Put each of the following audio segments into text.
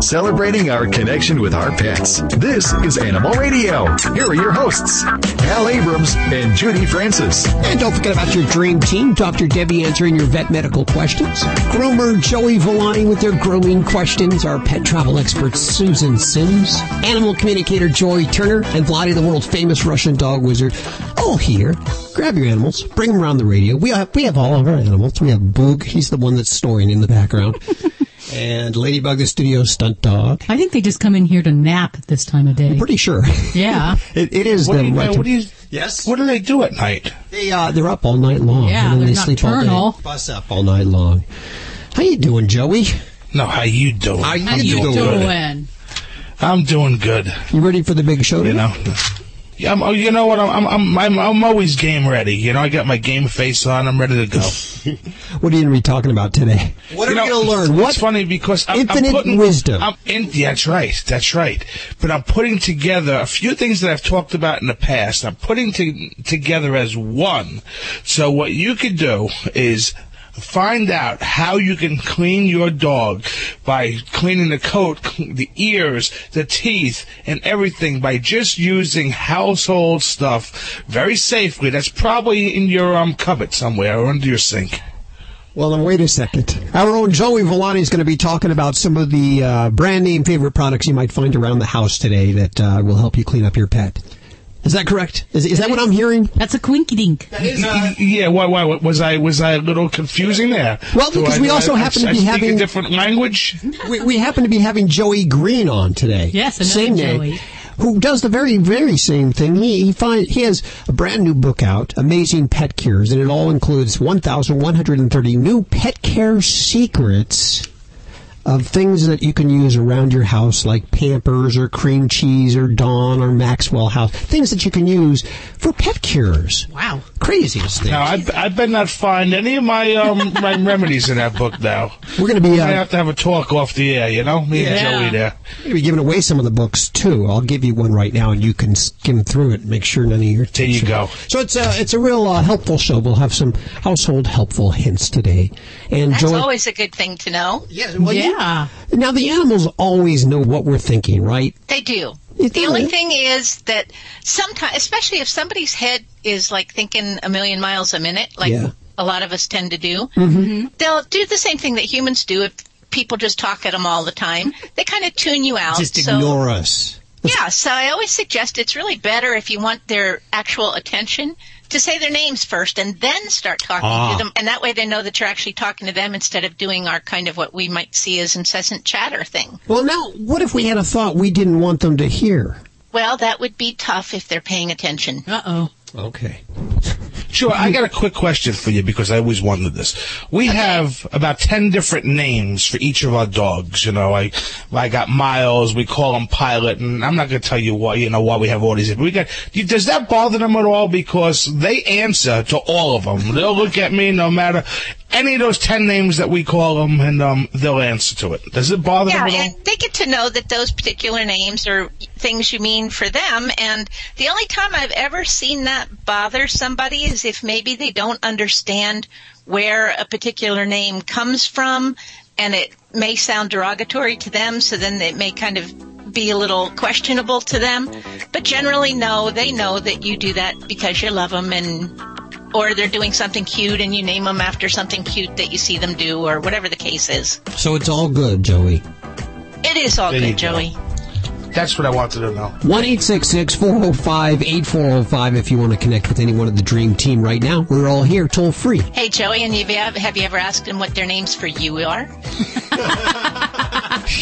celebrating our connection with our pets. This is Animal Radio. Here are your hosts, Hal Abrams and Judy Francis. And don't forget about your dream team, Dr. Debbie answering your vet medical questions, groomer Joey Villani with their grooming questions, our pet travel expert Susan Sims, animal communicator Joy Turner, and Vladi, the world famous Russian dog wizard, all here. Grab your animals, bring them around the radio. We have, we have all of our animals. We have Boog, he's the one that's snoring in the background. and Ladybug, the studio stunt dog. I think they just come in here to nap at this time of day. I'm pretty sure. Yeah. it, it is What the do, you, right what do you? Yes. What do they do at night? They uh, they're up all night long. Yeah, and then they're they sleep all nocturnal. day. Bus up all night long. How you doing, Joey? No, how you doing? How you How you doing? doing? I'm doing good. You ready for the big show? You tonight? know. Yeah, I'm, oh, you know what? I'm, I'm, I'm, I'm, I'm always game ready. You know, I got my game face on. I'm ready to go. What are you going to be talking about today? What are You going to learn? It's What? funny because I'm, Infinite I'm putting, wisdom. I'm in, that's right. That's right. But I'm putting together a few things that I've talked about in the past. I'm putting to, together as one. So what you could do is find out how you can clean your dog by cleaning the coat, the ears, the teeth, and everything by just using household stuff very safely. That's probably in your um cupboard somewhere or under your sink. Well, then wait a second. Our own Joey Villani is going to be talking about some of the uh, brand name favorite products you might find around the house today that uh, will help you clean up your pet. Is that correct? Is, is that what I'm hearing? That's a quinky dink. Uh, yeah, why, why, was I was I a little confusing there? Well, Do because I- we also I- happen to I be speak having- a different language. We, we happen to be having Joey Green on today. Yes, another same name. Joey. Who does the very, very same thing? He he find he has a brand new book out, Amazing Pet Cures, and it all includes 1,130 new pet care secrets of things that you can use around your house, like Pampers or cream cheese or Dawn or Maxwell House, things that you can use for pet cures. Wow. Craziest thing. Now, I, I better not find any of my um my remedies in that book. Now We're going to be I uh, have to have a talk off the air. You know, me Yeah. and Joey there. We're going to be giving away some of the books too. I'll give you one right now, and you can skim through it and make sure none of your. There you go. So it's a it's a real uh, helpful show. We'll have some household helpful hints today, and That's Joy. always a good thing to know. yeah, well, you- Yeah. now the animals always know what we're thinking, right? They do. The only thing is that sometimes, especially if somebody's head is like thinking a million miles a minute, like Yeah. a lot of us tend to do, Mm-hmm. they'll do the same thing that humans do if people just talk at them all the time. They kind of tune you out. Just so, ignore us. Yeah, so I always suggest it's really better if you want their actual attention to say their names first and then start talking Ah. to them. And that way they know that you're actually talking to them instead of doing our kind of what we might see as incessant chatter thing. Well, now what if we had a thought we didn't want them to hear? Well, that would be tough if they're paying attention. Uh oh. Okay. Sure, I got a quick question for you because I always wondered this. We have about ten different names for each of our dogs. You know, I I got Miles. We call him Pilot, and I'm not going to tell you why. You know why we have all these. But we got. Does that bother them at all? Because they answer to all of them. They'll look at me no matter any of those ten names that we call them, and um, they'll answer to it. Does it bother Yeah, them at all? and they get to know that those particular names are things you mean for them. And the only time I've ever seen that bother somebody is if maybe they don't understand where a particular name comes from and it may sound derogatory to them, so then it may kind of be a little questionable to them. But generally, no, they know that you do that because you love them and or they're doing something cute and you name them after something cute that you see them do or whatever the case is. So it's all good, Joey. It is all There you good, go. Joey. That's what I wanted to know. One eight six six four zero five eight four zero five. If you want to connect with anyone of the Dream Team right now, we're all here, toll free. Hey, Joey, and have you, have you ever asked them what their names for you are?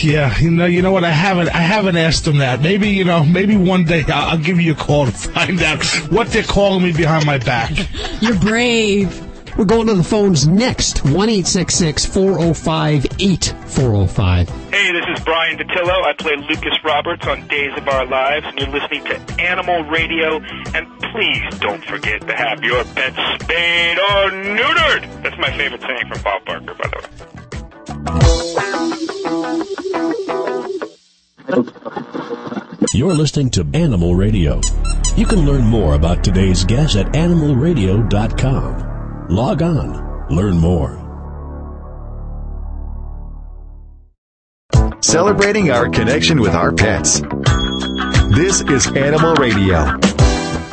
Yeah, you know, you know what? I haven't, I haven't asked them that. Maybe, you know, maybe one day I'll, I'll give you a call to find out what they're calling me behind my back. You're brave. We're going to the phones next. One eight six six four zero five eight four zero five. Hey, this is Bryan Dattilo. I play Lucas Roberts on Days of Our Lives, and you're listening to Animal Radio. And please don't forget to have your pet spayed or neutered. That's my favorite saying from Bob Barker, by the way. You're listening to Animal Radio. You can learn more about today's guest at animalradio.com. Log on, learn more. celebrating our connection with our pets. This is Animal Radio.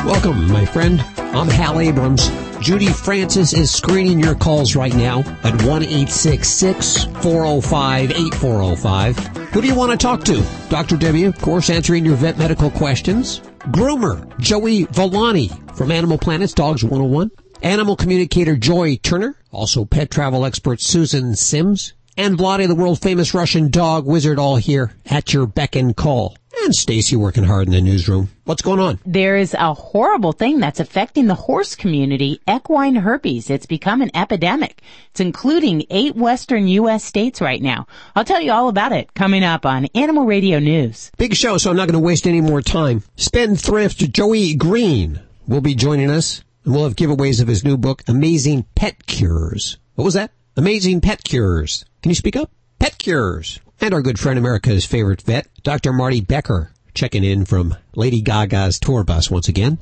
Welcome, my friend. I'm Hal Abrams. Judy Francis is screening your calls right now at 1 405 8405. Who do you want to talk to? Dr. Debbie, of course, answering your vet medical questions. Groomer Joey Villani from Animal Planet's Dogs 101. Animal communicator Joy Turner, also pet travel expert Susan Sims, and Vladi, the world famous Russian dog wizard, all here at your beck and call. And Stacy working hard in the newsroom. What's going on? There is a horrible thing that's affecting the horse community, equine herpes. It's become an epidemic. It's including eight western U.S. states right now. I'll tell you all about it coming up on Animal Radio News. Big show, so I'm not going to waste any more time. Spendthrift Joey Green will be joining us, and we'll have giveaways of his new book, Amazing Pet Cures. What was that? Amazing Pet Cures. Can you speak up? Pet Cures. And our good friend America's favorite vet, Dr. Marty Becker, checking in from Lady Gaga's tour bus once again.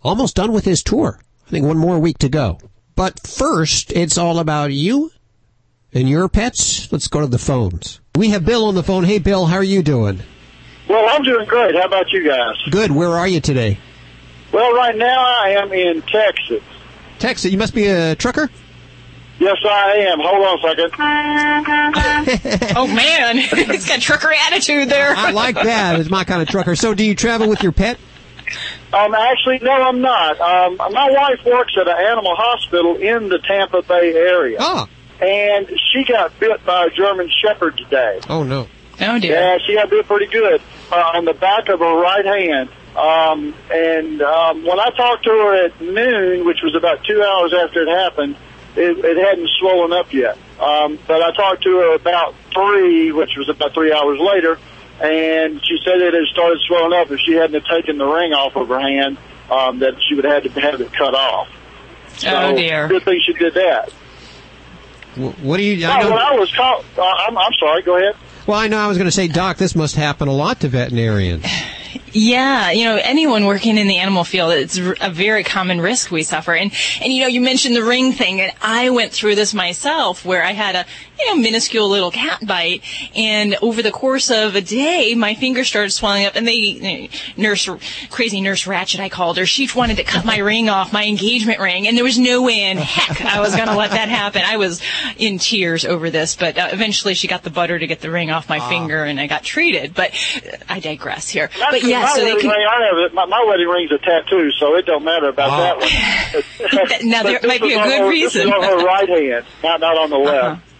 Almost done with his tour. I think one more week to go. But first, it's all about you and your pets. Let's go to the phones. We have Bill on the phone. Hey, Bill, how are you doing? Well, I'm doing great. How about you guys? Good. Where are you today? Well, right now I am in Texas. Texas. You must be a trucker? Yes, I am. Hold on a second. oh man, he's got trucker attitude there. I like that. It's my kind of trucker. So, do you travel with your pet? Um, actually, no, I'm not. Um, my wife works at an animal hospital in the Tampa Bay area. Oh. And she got bit by a German Shepherd today. Oh no. Oh dear. Yeah, she got bit pretty good uh, on the back of her right hand. Um, and um, when I talked to her at noon, which was about two hours after it happened, it, it hadn't swollen up yet. Um, but I talked to her about three, which was about three hours later, and she said it had started swelling up. If she hadn't have taken the ring off of her hand, um, that she would have had to have it cut off. So, oh dear. Good thing she did that. What do you? I well, when I was called, uh, I'm, I'm sorry. Go ahead. Well, I know I was going to say, Doc, this must happen a lot to veterinarians. Yeah, you know, anyone working in the animal field, it's a very common risk we suffer. And, and you know, you mentioned the ring thing, and I went through this myself where I had a, you know, minuscule little cat bite, and over the course of a day, my finger started swelling up, and they, nurse, crazy nurse Ratchet, I called her, she wanted to cut my ring off, my engagement ring, and there was no way in heck I was going to let that happen. I was in tears over this, but uh, eventually she got the butter to get the ring off my ah. finger, and I got treated. But I digress here. That's but yeah, my so wedding they can. Ring, I have it. My, my wedding ring's a tattoo, so it don't matter about oh. that one. now there might be a good her, reason. This is on her right hand, not not on the left. Uh-huh.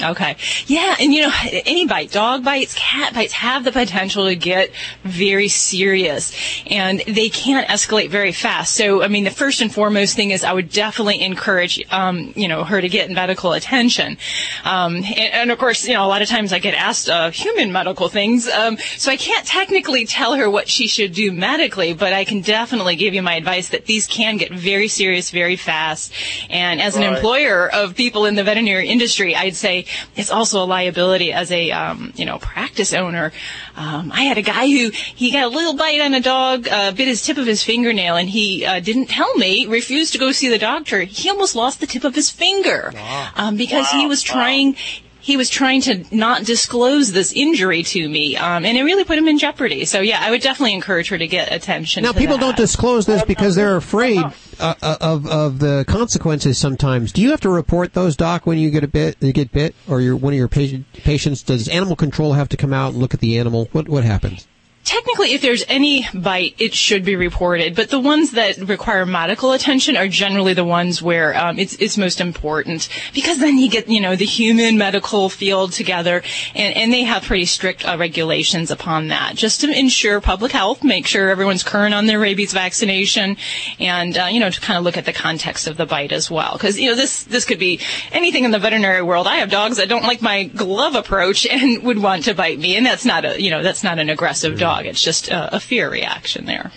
Okay. Yeah, and you know, any bite, dog bites, cat bites have the potential to get very serious and they can't escalate very fast. So, I mean, the first and foremost thing is I would definitely encourage, um, you know, her to get medical attention. Um, and, and, of course, you know, a lot of times I get asked, uh, human medical things. Um, so I can't technically tell her what she should do medically, but I can definitely give you my advice that these can get very serious very fast. And as an employer of people in the veterinary industry, I'd say, it's also a liability as a um, you know practice owner. Um, I had a guy who he got a little bite on a dog, uh, bit his tip of his fingernail, and he uh, didn't tell me. Refused to go see the doctor. He almost lost the tip of his finger um, because wow. he was trying. Wow he was trying to not disclose this injury to me, um, and it really put him in jeopardy. So yeah, I would definitely encourage her to get attention. Now, people that. don't disclose this because they're afraid uh, uh, of of the consequences. Sometimes, do you have to report those, doc, when you get a bit, you get bit, or your one of your patient, patients? Does animal control have to come out and look at the animal? What what happens? Technically, if there's any bite, it should be reported. But the ones that require medical attention are generally the ones where um, it's it's most important because then you get you know the human medical field together, and, and they have pretty strict uh, regulations upon that, just to ensure public health, make sure everyone's current on their rabies vaccination, and uh, you know to kind of look at the context of the bite as well, because you know this this could be anything in the veterinary world. I have dogs that don't like my glove approach and would want to bite me, and that's not a you know that's not an aggressive dog dog. It's just a, a fear reaction there.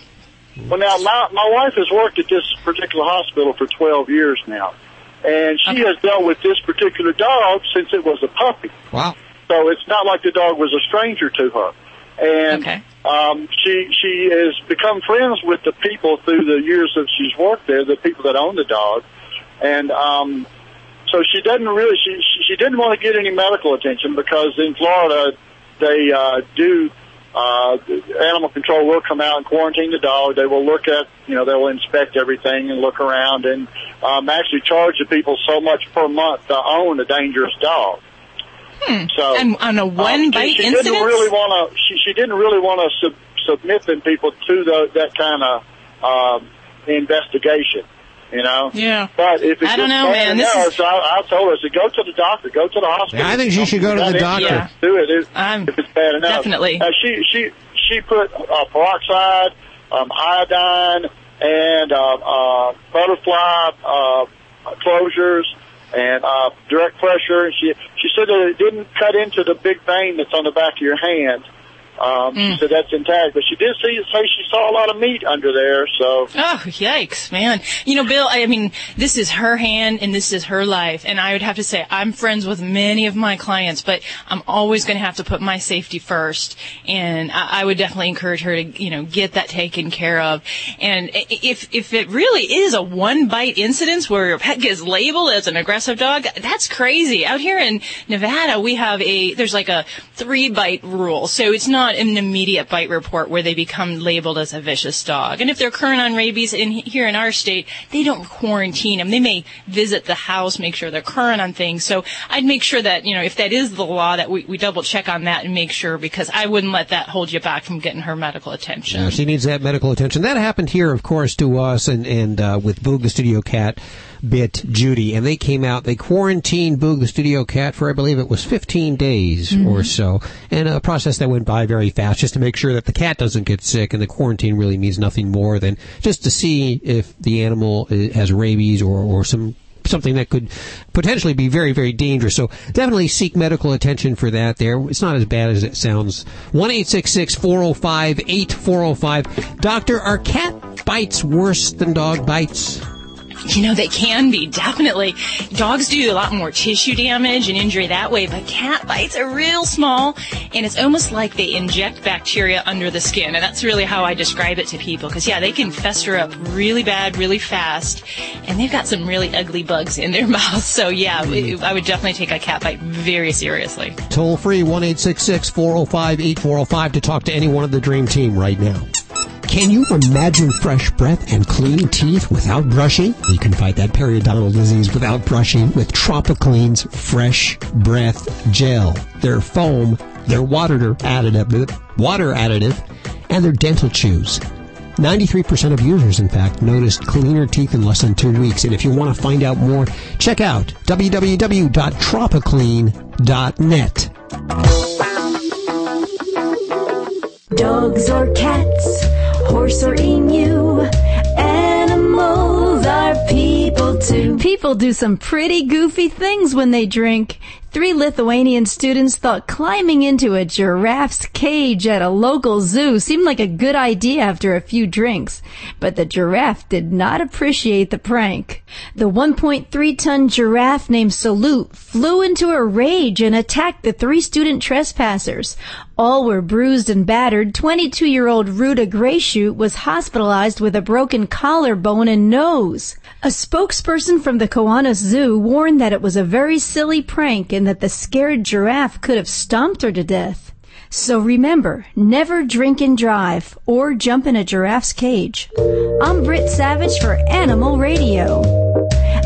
Well, now my my wife has worked at this particular hospital for 12 years now, and she okay. has dealt with this particular dog since it was a puppy. Wow! So it's not like the dog was a stranger to her, and okay. um, she she has become friends with the people through the years that she's worked there, the people that own the dog, and um, so she doesn't really she she, she didn't want to get any medical attention because in Florida they uh, do uh, animal control will come out and quarantine the dog. They will look at you know they will inspect everything and look around and um, actually charge the people so much per month to own a dangerous dog. Hmm. So and on a one um, bite she, she incident. didn't really want to. She, she didn't really want to sub, submit them people to the, that kind of um, investigation. You know. Yeah. But if it's I don't know, bad man. This enough, is- so I, I told her, I said, go to the doctor, go to the hospital. Yeah, I think she should go to the doctor. insurance, Do it if, I'm if it's bad enough. definitely. Uh, she she she put uh, peroxide, um, iodine, and uh, uh, butterfly uh, closures and uh, direct pressure. And she she said that it didn't cut into the big vein that's on the back of your hand. Um, Mm. She said that's intact, but she did see say she saw a lot of meat under there. So Oh, yikes, man. You know, Bill, I mean, this is her hand and this is her life. And I would have to say, I'm friends with many of my clients, but I'm always going to have to put my safety first. And I, I would definitely encourage her to, you know, get that taken care of. And if, if it really is a one bite incident where your pet gets labeled as an aggressive dog, that's crazy. Out here in Nevada, we have a, there's like a three bite rule. So it's not an immediate bite report where they become labeled as a vicious dog. And if they're current on rabies in here in our state, they don't quarantine them. They may visit the house, make sure they're current on things. So I'd make sure that, you know, if that is the law, that we, we double check on that and make sure because I wouldn't let that hold you back from getting her medical attention. Yeah, she needs that medical attention. That happened here, of course, to us and and uh, with Boog the studio cat bit Judy, and they came out. They quarantined Boog the studio cat for I believe it was 15 days Mm-hmm. or so, and a process that went by very fast, just to make sure that the cat doesn't get sick. And the quarantine really means nothing more than just to see if the animal uh, has rabies or or some something that could potentially be very, very dangerous. So definitely seek medical attention for that there. It's not as bad as it sounds. 1 405 8405. Doctor, are cat bites worse than dog bites? You know, they can be, definitely. Dogs do a lot more tissue damage and injury that way, but cat bites are real small, and it's almost like they inject bacteria under the skin, and that's really how I describe it to people, because yeah, they can fester up really bad, really fast, and they've got some really ugly bugs in their mouth, so yeah, I would definitely take a cat bite very seriously. Toll free 1 405 8405 to talk to anyone of the Dream Team right now. Can you imagine fresh breath and clean teeth without brushing? You can fight that periodontal disease without brushing with Tropiclean's Fresh Breath Gel. Their foam, their water additive, water additive, and their dental chews. 93% of users, in fact, noticed cleaner teeth in less than two weeks. And if you want to find out more, check out www.tropiclean.net. Dogs or cats, horse or emu, animals are people too. People do some pretty goofy things when they drink. Three Lithuanian students thought climbing into a giraffe's cage at a local zoo seemed like a good idea after a few drinks, but the giraffe did not appreciate the prank. The 1.3 ton giraffe named Salute flew into a rage and attacked the three student trespassers. All were bruised and battered. 22 year old Ruda Grayshoot was hospitalized with a broken collarbone and nose. A spokesperson from the Kaunas Zoo warned that it was a very silly prank and that the scared giraffe could have stomped her to death. So remember, never drink and drive or jump in a giraffe's cage. I'm Britt Savage for Animal Radio.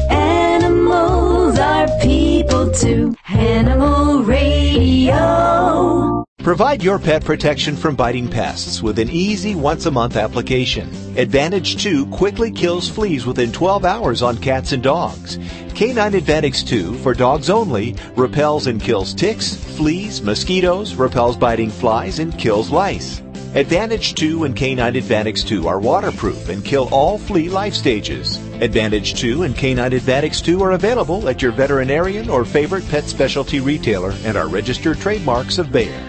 Animals are people too. Animal Radio. Provide your pet protection from biting pests with an easy once a month application. Advantage 2 quickly kills fleas within 12 hours on cats and dogs. K9 Advantix 2 for dogs only repels and kills ticks, fleas, mosquitoes, repels biting flies, and kills lice. Advantage 2 and K9 Advantix 2 are waterproof and kill all flea life stages. Advantage 2 and K9 Advantix 2 are available at your veterinarian or favorite pet specialty retailer and are registered trademarks of Bayer.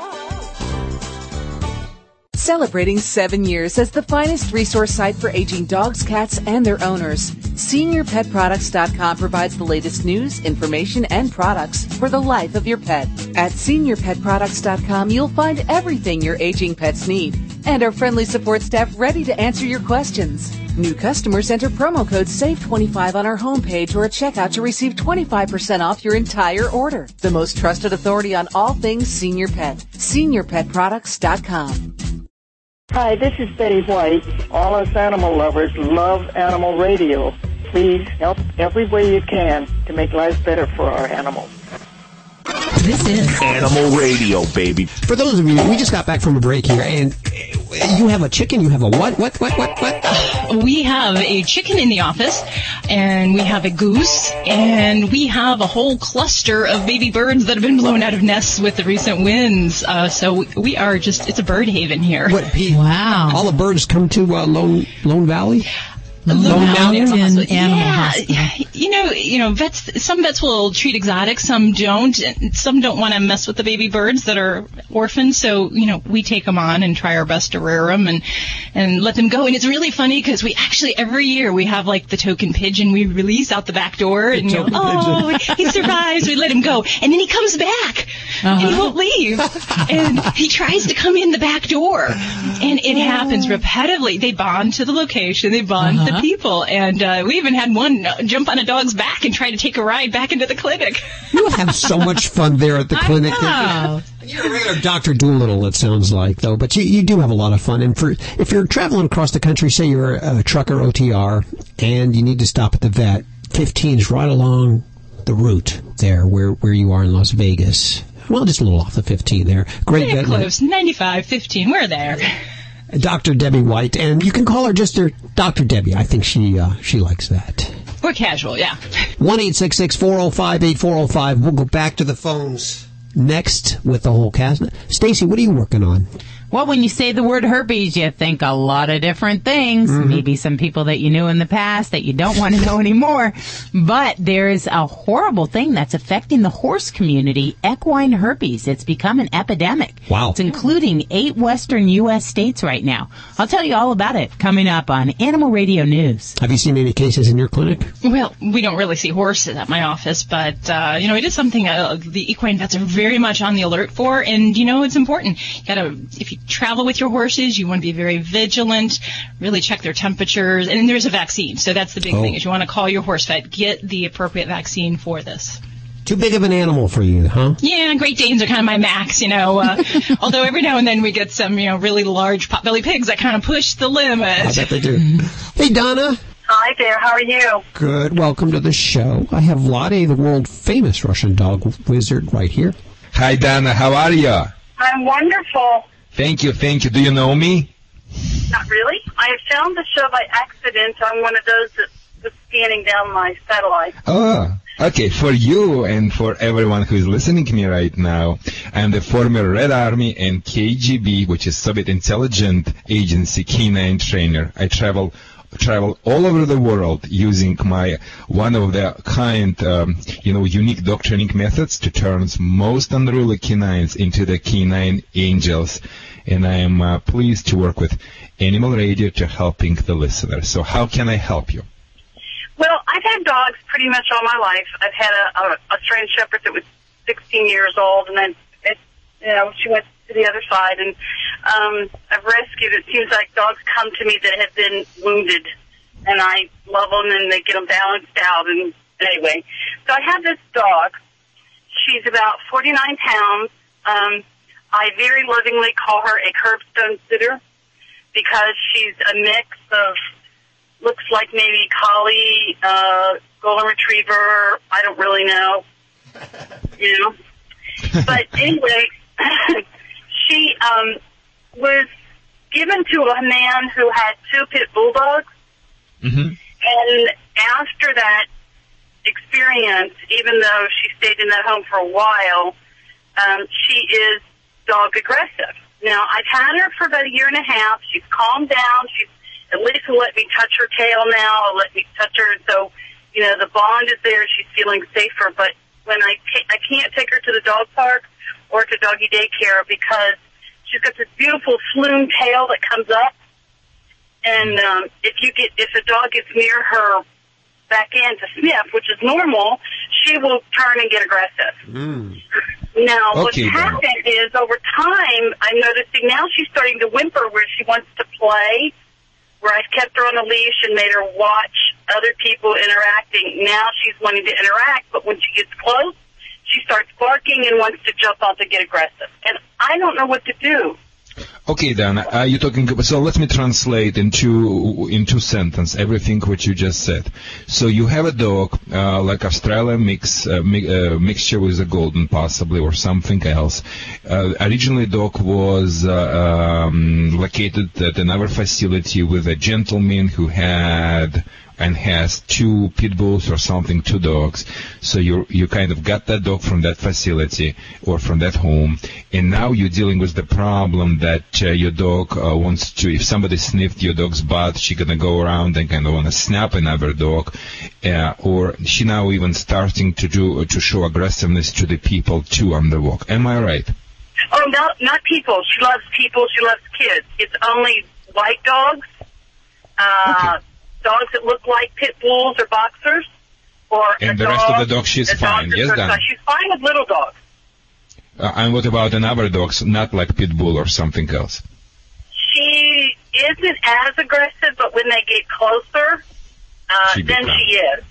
Celebrating seven years as the finest resource site for aging dogs, cats, and their owners, SeniorPetProducts.com provides the latest news, information, and products for the life of your pet. At SeniorPetProducts.com, you'll find everything your aging pets need, and our friendly support staff ready to answer your questions. New customers enter promo code SAVE25 on our homepage or at checkout to receive 25% off your entire order. The most trusted authority on all things senior pet. SeniorPetProducts.com. Hi, this is Betty White. All us animal lovers love animal radio. Please help every way you can to make life better for our animals. This is Animal Radio, baby. For those of you, we just got back from a break here, and you have a chicken. You have a what? What? What? What? What? We have a chicken in the office, and we have a goose, and we have a whole cluster of baby birds that have been blown out of nests with the recent winds. Uh, so we are just—it's a bird haven here. What? Pete? Wow! All the birds come to uh, Lone Lone Valley. Lone Mountain Animal yeah, you know, you know, vets. Some vets will treat exotics, some don't. Some don't want to mess with the baby birds that are orphaned. So, you know, we take them on and try our best to rear them and and let them go. And it's really funny because we actually every year we have like the token pigeon we release out the back door, and you know, oh, he survives. We let him go, and then he comes back, and he won't leave, and he tries to come in the back door, and it happens repetitively. They bond to the location. They bond to the people, and uh, we even had one uh, jump on a dog's back and try to take a ride back into the clinic. You have so much fun there at the clinic. know. You're a regular Doctor Doolittle. It sounds like though, but you, you do have a lot of fun. And for if you're traveling across the country, say you're a trucker OTR, and you need to stop at the vet, 15 is right along the route there where where you are in Las Vegas. Well, just a little off the 15 there. Great Pretty vet. close, 95, 15. We're there. Dr. Debbie White, and you can call her just her Dr. Debbie. I think she uh, she likes that. We're casual, yeah. One eight six six four zero five eight four zero five. We'll go back to the phones next with the whole cast. Stacy, what are you working on? Well, when you say the word herpes, you think a lot of different things. Mhm. Maybe some people that you knew in the past that you don't want to know anymore. But there is a horrible thing that's affecting the horse community, equine herpes. It's become an epidemic. Wow. It's including eight western U.S. states right now. I'll tell you all about it coming up on Animal Radio News. Have you seen any cases in your clinic? Well, we don't really see horses at my office, but uh, you know, it is something uh, the equine vets are very much on the alert for, and you know, it's important. You gotta, if you travel with your horses, you want to be very vigilant, really check their temperatures, and there's a vaccine. So that's the big Oh. thing: is you want to call your horse vet, get the appropriate vaccine for this. Too big of an animal for you, huh? Yeah, Great Danes are kind of my max, you know. Uh, although every now and then we get some, you know, really large potbelly pigs that kind of push the limit. I bet they do. Hey, Donna. Hi there, how are you? Good. Welcome to the show. I have Vladi, the world famous Russian dog wizard, right here. Hi, Donna. How are you? I'm wonderful. Thank you. Thank you. Do you know me? Not really. I found the show by accident on one of those that was scanning down my satellite. Oh, okay. For you and for everyone who is listening to me right now, I'm the former Red Army and KGB, which is Soviet intelligence agency canine trainer. I travel travel all over the world using my one of the kind um, you know unique dog training methods to turn most unruly canines into the canine angels and i am uh, pleased to work with animal radio to helping the listener so how can i help you Well, I've had dogs pretty much all my life. I've had a, a Australian Shepherd that was 16 years old, and then it, you know she went to the other side, and um, I've rescued. It seems like dogs come to me that have been wounded, and I love them, and they get them balanced out. And anyway, so I have this dog. She's about 49 pounds. Um, I very lovingly call her a curbstone sitter because she's a mix of looks like maybe collie, uh, golden retriever. I don't really know, you know. But anyway, she um, was given to a man who had two pit bulldogs, Mm-hmm. and after that experience, even though she stayed in that home for a while, um, she is dog aggressive. Now, I've had her for about a year and a half. She's calmed down. She's at least let me touch her tail now. Or let me touch her. So, you know, the bond is there. She's feeling safer. But when I I can't take her to the dog park or to doggy daycare because she's got this beautiful flume tail that comes up. And um, if you get if a dog gets near her back end to sniff, which is normal, she will turn and get aggressive. Now, what's then. happened is over time, I'm noticing now she's starting to whimper where she wants to play, where I've kept her on a leash and made her watch other people interacting. Now she's wanting to interact, but when she gets close, she starts barking and wants to jump off and get aggressive. And I don't know what to do. Okay, then uh, you're talking. So let me translate into into sentence everything what you just said. So you have a dog, uh, like Australian mix uh, mi- uh, mixture with a golden, possibly, or something else. Uh, originally, dog was uh, um, located at another facility with a gentleman who had and has two pit bulls or something, two dogs. So you you kind of got that dog from that facility or from that home, and now you're dealing with the problem that uh, your dog uh, wants to. If somebody sniffed your dog's butt, she gonna go around and kind of wanna snap another dog, uh, or she now even starting to do to show aggressiveness to the people too on the walk. Am I right? Oh, no, not people. She loves people. She loves kids. It's only white dogs, uh, dogs that look like pit bulls or boxers, or And the rest of the dogs, she's fine. Yes, Dan. She's fine with little dogs. Uh, and what about another dogs, not like pit bull or something else? She isn't as aggressive, but when they get closer, uh, She then she is.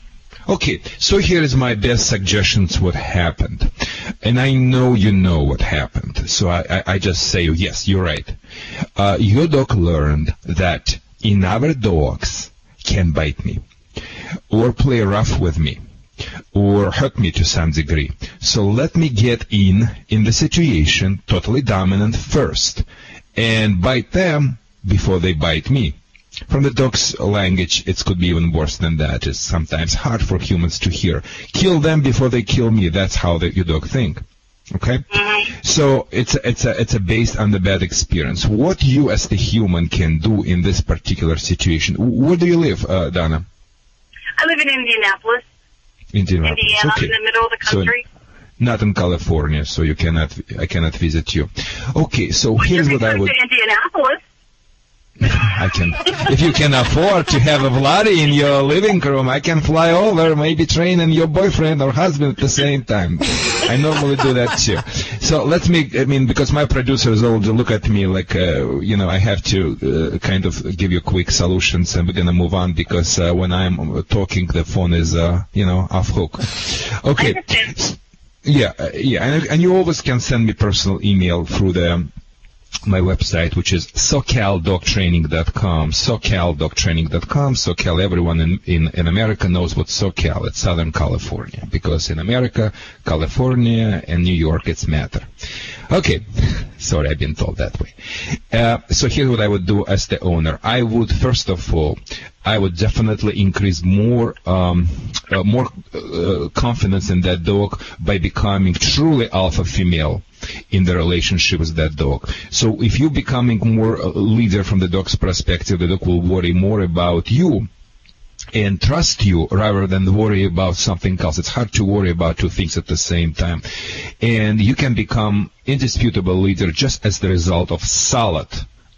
Okay, so here is my best suggestions what happened. And I know you know what happened. So I, I, I just say, yes, you're right. Uh, your dog learned that in other dogs can bite me or play rough with me or hurt me to some degree. So let me get in in the situation totally dominant first and bite them before they bite me. From the dog's language, it could be even worse than that. It's sometimes hard for humans to hear. Kill them before they kill me. That's how the, your dog think. Okay? So it's a, it's a, it's a based on the bad experience. What you as the human can do in this particular situation. Where do you live, uh, Donna? I live in Indianapolis, Indianapolis. Indiana, Okay. in the middle of the So- country. Not in California, so you cannot, I cannot visit you. Okay, so here's what I would, to Indianapolis. I can, if you can afford to have a Vladi in your living room, I can fly over, maybe train in your boyfriend or husband at the same time. I normally do that too. So let me, I mean, because my producers all look at me like, uh, you know, I have to uh, kind of give you quick solutions and we're gonna move on because uh, when I'm talking, the phone is, uh, you know, off hook. Okay. Yeah, uh, yeah, and, and you always can send me personal email through the my website, which is socaldogtraining.com, socaldogtraining.com. Socal, everyone in, in, in America knows what Socal, it's Southern California, because in America, California and New York, it's matter. Okay, sorry, I've been told that way. Uh, so here's what I would do as the owner. I would, first of all, I would definitely increase more, um, uh, more uh, confidence in that dog by becoming truly alpha female in the relationship with that dog. So if you're becoming more a leader from the dog's perspective, the dog will worry more about you and trust you rather than worry about something else. It's hard to worry about two things at the same time. And you can become indisputable leader just as the result of solid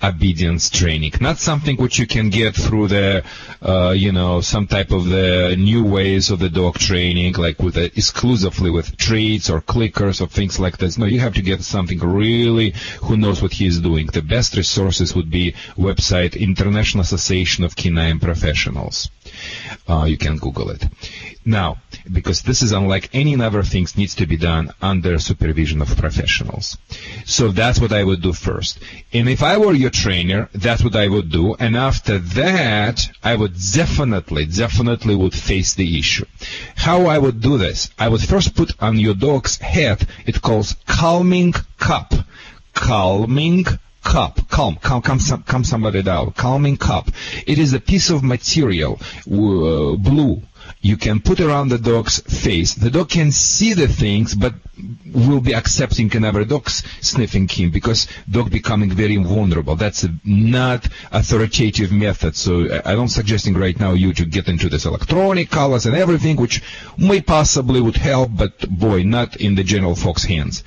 obedience training, not something which you can get through the, uh, you know, some type of the new ways of the dog training, like with a, exclusively with treats or clickers or things like this. No, you have to get something really who knows what he is doing. The best resources would be website International Association of Canine Professionals. Uh, you can Google it. Now, because this is unlike any other things needs to be done under supervision of professionals. So that's what I would do first. And if I were your trainer, that's what I would do. And after that, I would definitely, definitely would face the issue. How I would do this? I would first put on your dog's head, it calls calming cup. Calming cup. Calm, calm, calm, some, calm somebody down. Calming cup. It is a piece of material, uh, blue. You can put around the dog's face. The dog can see the things, but will be accepting another dog's sniffing him because dog becoming very vulnerable. That's not authoritative method. So uh, I don't suggesting right now you to get into this electronic colors and everything, which may possibly would help, but boy, not in the general folks' hands.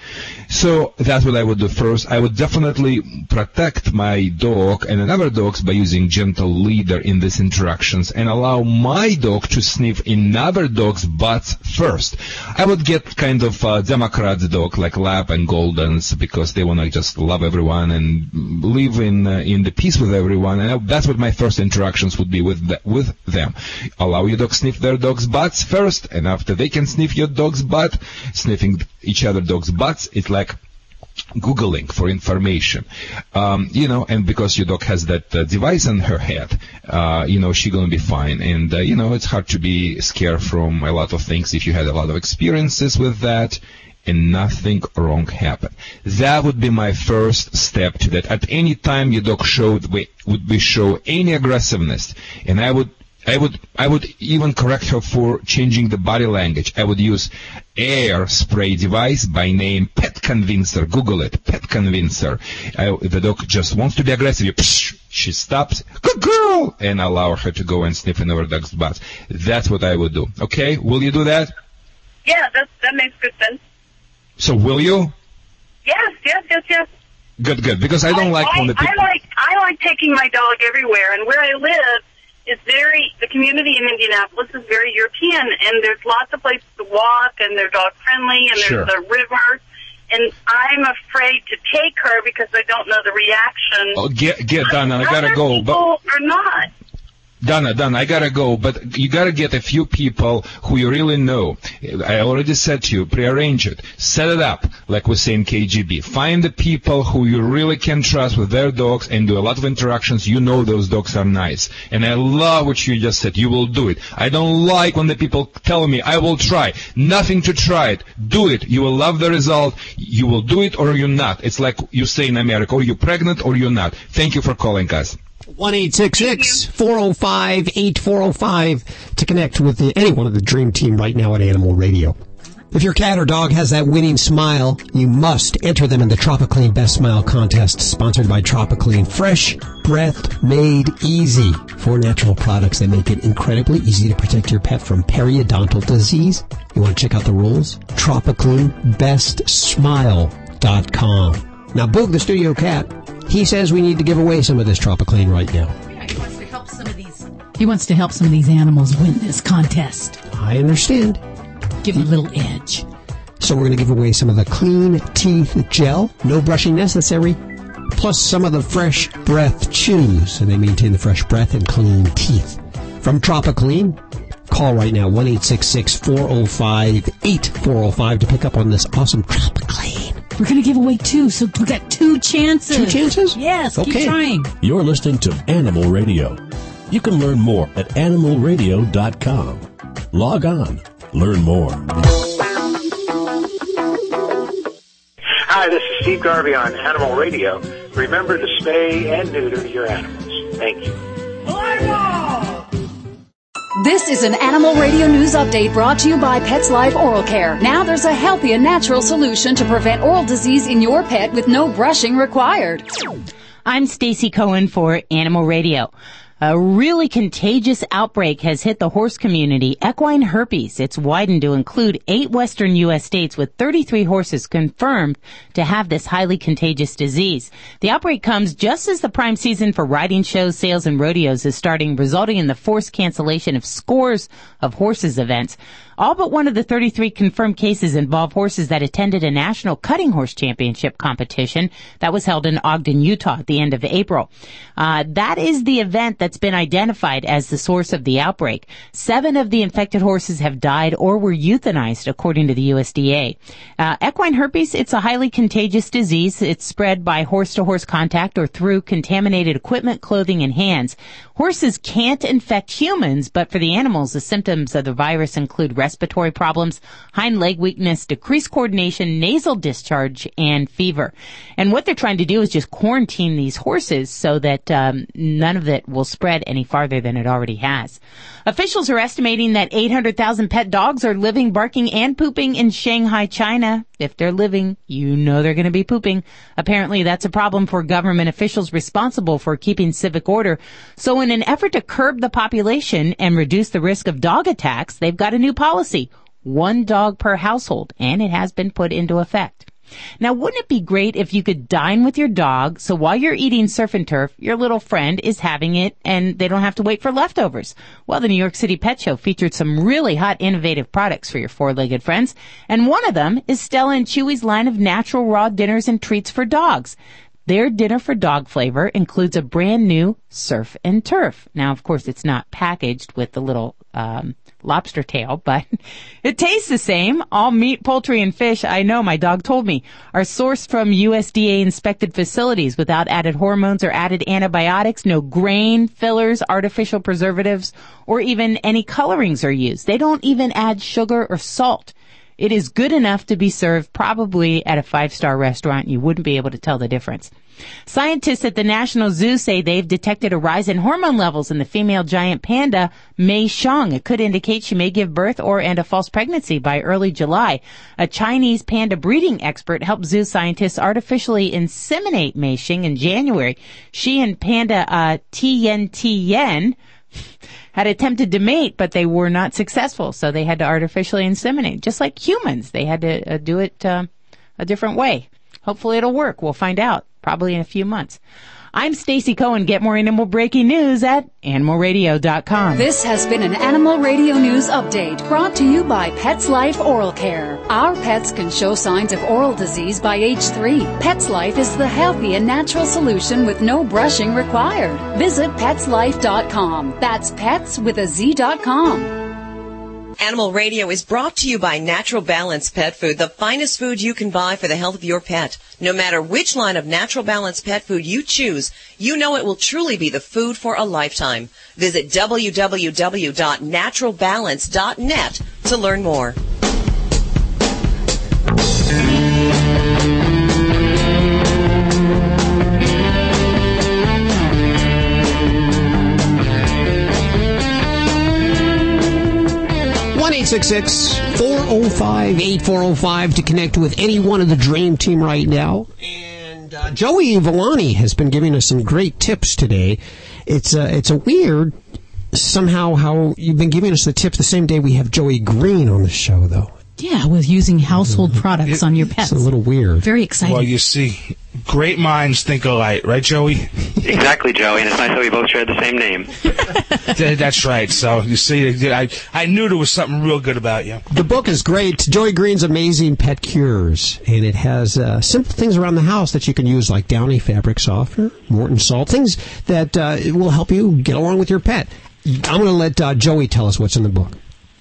So that's what I would do first. I would definitely protect my dog and another dogs by using gentle leader in these interactions and allow my dog to sniff another dog's butts first. I would get kind of a Democrats dog like Lab and Goldens because they want to just love everyone and live in uh, in the peace with everyone. And that's what my first interactions would be with the, with them. Allow your dog sniff their dog's butts first, and after they can sniff your dog's butt, sniffing each other dog's butts, it's like Googling for information, um, you know, and because your dog has that uh, device on her head, uh, you know, she's gonna be fine. And, uh, you know, it's hard to be scared from a lot of things if you had a lot of experiences with that and nothing wrong happened. That would be my first step to that. At any time your dog showed, would be show any aggressiveness, and I would I would I would even correct her for changing the body language. I would use air spray device by name Pet Convincer. Google it, Pet Convincer. I, the dog just wants to be aggressive. You, psh, she stops, good girl, and allow her to go and sniff in dog's butt. That's what I would do. Okay, will you do that? Yeah, that that makes good sense. So will you? Yes, yes, yes, yes. Good, good. Because I don't I, like I, when the people. I like I like taking my dog everywhere, and where I live is very the community in Indianapolis is very European, and there's lots of places to walk, and they're dog friendly, and Sure. there's a river. And I'm afraid to take her because I don't know the reaction. Oh, get get Donna. I gotta go. But people are not. Donna, Donna, I gotta go, but you gotta get a few people who you really know. I already said to you, prearrange it. Set it up, like we say in KGB. Find the people who you really can trust with their dogs and do a lot of interactions. You know those dogs are nice. And I love what you just said. You will do it. I don't like when the people tell me, I will try. Nothing to try it. Do it. You will love the result. You will do it or you're not. It's like you say in America, or you're pregnant or you're not. Thank you for calling us. 1-866-405-8405 to connect with the, anyone of the Dream Team right now at Animal Radio. If your cat or dog has that winning smile, you must enter them in the Tropiclean Best Smile Contest sponsored by Tropiclean. Fresh breath made easy. Four natural products that make it incredibly easy to protect your pet from periodontal disease. You want to check out the rules? TropicleanBestSmile.com. Now, Boog, the studio cat, he says we need to give away some of this Tropiclean right now. He wants to help some of these. He wants to help some of these animals win this contest. I understand. Give them a little edge. So we're going to give away some of the clean teeth gel, no brushing necessary, plus some of the fresh breath chews, and they maintain the fresh breath and clean teeth. From Tropiclean, call right now, 1-866-405-8405 to pick up on this awesome Tropiclean. We're going to give away two, so we got two chances. Two chances? Yes, Okay. keep trying. You're listening to Animal Radio. You can learn more at animalradio.com. Log on, learn more. Hi, this is Steve Garvey on Animal Radio. Remember to spay and neuter your animals. Thank you. This is an Animal Radio News Update brought to you by PetzLife Oral Care. Now there's a healthy and natural solution to prevent oral disease in your pet with no brushing required. I'm Stacy Cohen for Animal Radio. A really contagious outbreak has hit the horse community, equine herpes. It's widened to include eight western U.S. states with 33 horses confirmed to have this highly contagious disease. The outbreak comes just as the prime season for riding shows, sales, and rodeos is starting, resulting in the forced cancellation of scores of horses events. All but one of the 33 confirmed cases involve horses that attended a national cutting horse championship competition that was held in Ogden, Utah at the end of April. Uh, that is the event that's been identified as the source of the outbreak. Seven of the infected horses have died or were euthanized, according to the USDA. Uh, equine herpes, it's a highly contagious disease. It's spread by horse-to-horse contact or through contaminated equipment, clothing, and hands. Horses can't infect humans, but for the animals, the symptoms of the virus include respiratory problems, hind leg weakness, decreased coordination, nasal discharge, and fever. And what they're trying to do is just quarantine these horses so that um, none of it will spread any farther than it already has. Officials are estimating that 800,000 pet dogs are living, barking, and pooping in Shanghai, China. If they're living, you know they're going to be pooping. Apparently that's a problem for government officials responsible for keeping civic order. So in an effort to curb the population and reduce the risk of dog attacks, they've got a new policy. Policy, one dog per household, and it has been put into effect. Now, wouldn't it be great if you could dine with your dog so while you're eating surf and turf, your little friend is having it and they don't have to wait for leftovers? Well, the New York City Pet Show featured some really hot innovative products for your four-legged friends, and one of them is Stella and Chewy's line of natural raw dinners and treats for dogs. Their dinner for dog flavor includes a brand new surf and turf. Now, of course, it's not packaged with the little um, lobster tail, but it tastes the same. All meat, poultry, and fish, I know my dog told me, are sourced from USDA inspected facilities without added hormones or added antibiotics, no grain, fillers, artificial preservatives, or even any colorings are used. They don't even add sugar or salt. It is good enough to be served probably at a five-star restaurant. You wouldn't be able to tell the difference. Scientists at the National Zoo say they've detected a rise in hormone levels in the female giant panda, Mei Xiang. It could indicate she may give birth or end a false pregnancy by early July. A Chinese panda breeding expert helped zoo scientists artificially inseminate Mei Xiang in January. She and panda uh, Tian Tian had attempted to mate, but they were not successful, so they had to artificially inseminate, just like humans. They had to uh, do it uh, a different way. Hopefully it'll work. We'll find out probably in a few months. I'm Stacy Cohen. Get more animal breaking news at animalradio.com. This has been an Animal Radio News Update brought to you by PetzLife Oral Care. Our pets can show signs of oral disease by age three. PetzLife is the healthy and natural solution with no brushing required. Visit petzlife.com. That's pets with a Z.com. Animal Radio is brought to you by Natural Balance Pet Food, the finest food you can buy for the health of your pet. No matter which line of Natural Balance Pet Food you choose, you know it will truly be the food for a lifetime. Visit www.naturalbalance.net to learn more. Eight six six four zero five eight four zero five to connect with any one of the Dream Team right now. And uh, Joey Villani has been giving us some great tips today. It's a it's a weird somehow how you've been giving us the tips the same day we have Joey Green on the show though. Yeah, with using household products on your pets. It's a little weird. Very exciting. Well, you see, great minds think alike, right, Joey? Exactly, Joey, and it's nice that we both share the same name. That's right. So you see, I I knew there was something real good about you. The book is great. Joey Green's Amazing Pet Cures, and it has uh, simple things around the house that you can use, like Downy fabric softener, Morton salt, things that uh, will help you get along with your pet. I'm going to let uh, Joey tell us what's in the book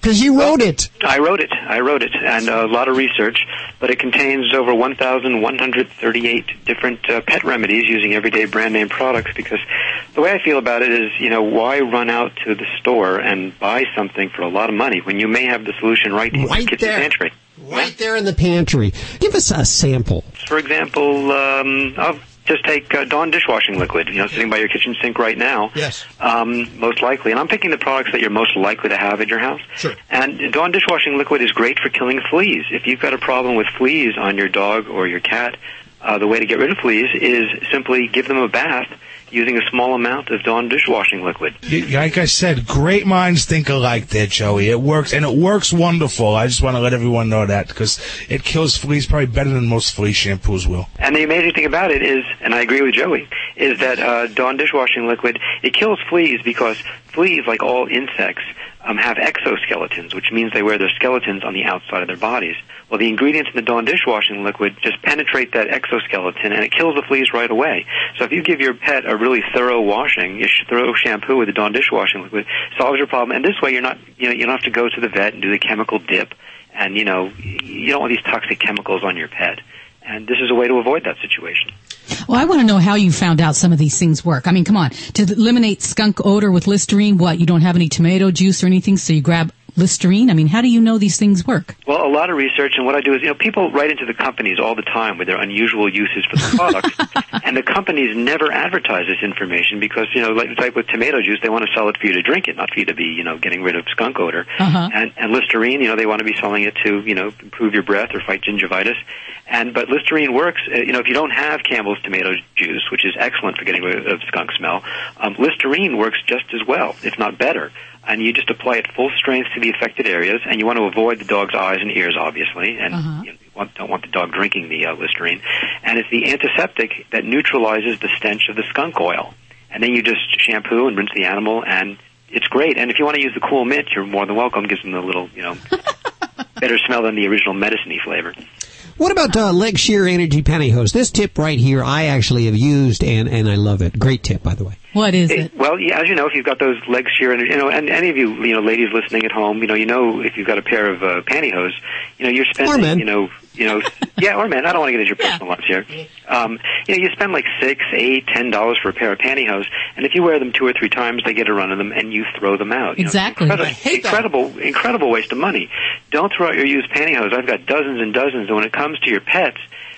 because you wrote it. I wrote it. I wrote it, and a lot of research, but it contains over 1,138 different uh, pet remedies using everyday brand name products. Because the way I feel about it is, you know, why run out to the store and buy something for a lot of money when you may have the solution right in Right your kitchen pantry? Right there in the pantry. Give us a sample. For example, um, I'll just take uh, Dawn dishwashing liquid, you know, sitting by your kitchen sink right now. Yes. Um, most likely. And I'm picking the products that you're most likely to have in your house. Sure. And Dawn dishwashing liquid is great for killing fleas. If you've got a problem with fleas on your dog or your cat, uh, the way to get rid of fleas is simply give them a bath using a small amount of Dawn dishwashing liquid. Like I said, great minds think alike there, Joey. It works, and it works wonderful. I just want to let everyone know that because it kills fleas probably better than most flea shampoos will. And the amazing thing about it is, and I agree with Joey, is that uh, Dawn dishwashing liquid it kills fleas because fleas, like all insects, um, have exoskeletons, which means they wear their skeletons on the outside of their bodies. Well, the ingredients in the Dawn dishwashing liquid just penetrate that exoskeleton and it kills the fleas right away. So if you give your pet a really thorough washing, you thorough shampoo with the Dawn dishwashing liquid, solves your problem. And this way, you're not, you know, you don't have to go to the vet and do the chemical dip, and you know, you don't want these toxic chemicals on your pet. And this is a way to avoid that situation. Well, I want to know how you found out some of these things work. I mean, come on. To eliminate skunk odor with Listerine, what? You don't have any tomato juice or anything, so you grab Listerine? I mean, how do you know these things work? Well, a lot of research, and what I do is, you know, people write into the companies all the time with their unusual uses for the product, and the companies never advertise this information because, you know, like, like with tomato juice, they want to sell it for you to drink it, not for you to be, you know, getting rid of skunk odor. Uh-huh. And, and Listerine, you know, they want to be selling it to, you know, improve your breath or fight gingivitis. And but Listerine works. Uh, you know, if you don't have Campbell's tomato juice, which is excellent for getting rid of skunk smell, um, Listerine works just as well, if not better. And you just apply it full strength to the affected areas, and you want to avoid the dog's eyes and ears, obviously, and Uh-huh. you want, don't want the dog drinking the uh, Listerine. And it's the antiseptic that neutralizes the stench of the skunk oil. And then you just shampoo and rinse the animal, and it's great. And if you want to use the cool mint, you're more than welcome. Gives them a little, you know, better smell than the original medicine-y flavor. What about uh, L'eggs Sheer energy pantyhose? This tip right here, I actually have used and, and I love it. Great tip, by the way. What is it? Well, yeah, as you know, if you've got those L'eggs Sheer, and you know, and any of you, you know, ladies listening at home, you know, you know, if you've got a pair of uh, pantyhose, you know, you're spending, men. you know, you know, yeah, or men. I don't want to get into your personal lives here. Um, you know, you spend like six, eight, ten dollars for a pair of pantyhose, and if you wear them two or three times, they get a run of them, and you throw them out. You know, Exactly. incredible, I hate that. incredible, incredible waste of money. Don't throw out your used pantyhose. I've got dozens and dozens, and when it comes to your pets,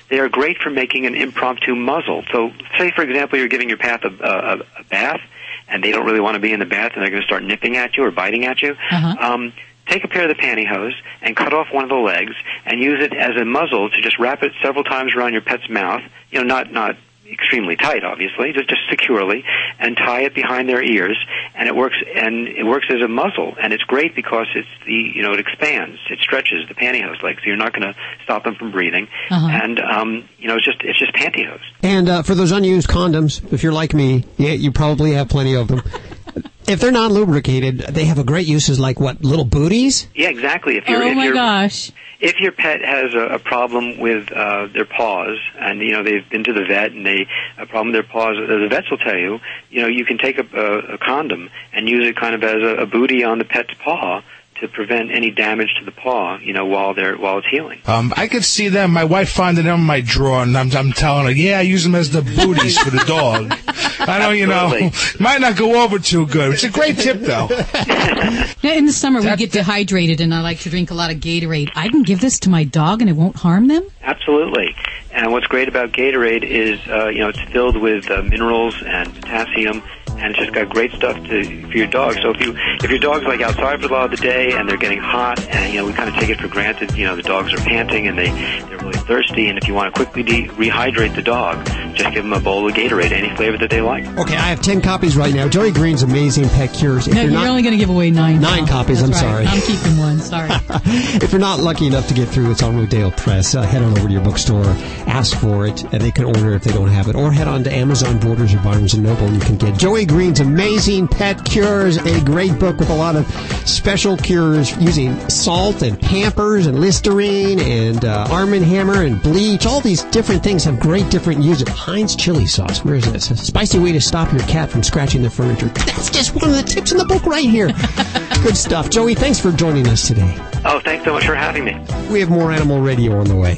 they are great for making an impromptu muzzle. So, say for example, you're giving your pet a, a, a bath, and they don't really want to be in the bath, and they're going to start nipping at you or biting at you. Um, take a pair of the pantyhose and cut off one of the legs, and use it as a muzzle to just wrap it several times around your pet's mouth. You know, not not extremely tight, obviously, just just securely, and tie it behind their ears, and it works and it works as a muzzle, and it's great because it's the you know it expands, it stretches the pantyhose leg, so you're not going to stop them from breathing, Uh-huh. and um, you know it's just it's just pantyhose. And uh, for those unused condoms, if you're like me, yeah, you probably have plenty of them. If they're non lubricated, they have a great uses like what little booties. Yeah, exactly. If you're Oh if my you're, gosh. if your pet has a, a problem with uh, their paws, and you know they've been to the vet and they a problem with their paws, the vets will tell you, you know, you can take a, a, a condom and use it kind of as a, a booty on the pet's paw to prevent any damage to the paw, you know, while they're while it's healing. Um, I could see them. My wife finding them in my drawer, and I'm, I'm telling her, yeah, I use them as the booties for the dog. I know, you know, might not go over too good. It's a great tip, though. Now, in the summer, we get dehydrated, and I like to drink a lot of Gatorade. I can give this to my dog, and it won't harm them. Absolutely. And what's great about Gatorade is, uh, you know, it's filled with uh, minerals and potassium, and it's just got great stuff to for your dog. So if you if your dog's like outside for a lot of the day and they're getting hot, and you know we kind of take it for granted, you know the dogs are panting and they they're really thirsty, and if you want to quickly de- rehydrate the dog, just give them a bowl of Gatorade, any flavor that they like. Okay, I have 10 copies right now. Joey Green's Amazing Pet Cures. If no, you're you're, not, only going to give away nine. Nine now. copies, That's I'm right. sorry. I'm keeping one. Sorry. if you're not lucky enough to get through, it's on Rodale Press. Uh, head on over to your bookstore, ask for it, and they can order it if they don't have it. Or head on to Amazon, Borders, or Barnes & Noble, and you can get Joey Green's Amazing Pet Cures, a great book with a lot of special cures using salt and Pampers and Listerine and uh, Arm & Hammer and bleach. All these different things have great different uses. Heinz chili sauce. Where is this? A spicy way to stop your cat from scratching the furniture. That's just one of the tips in the book right here. Good stuff. Joey, thanks for joining us today. Oh, thanks so much for having me. We have more animal radio on the way.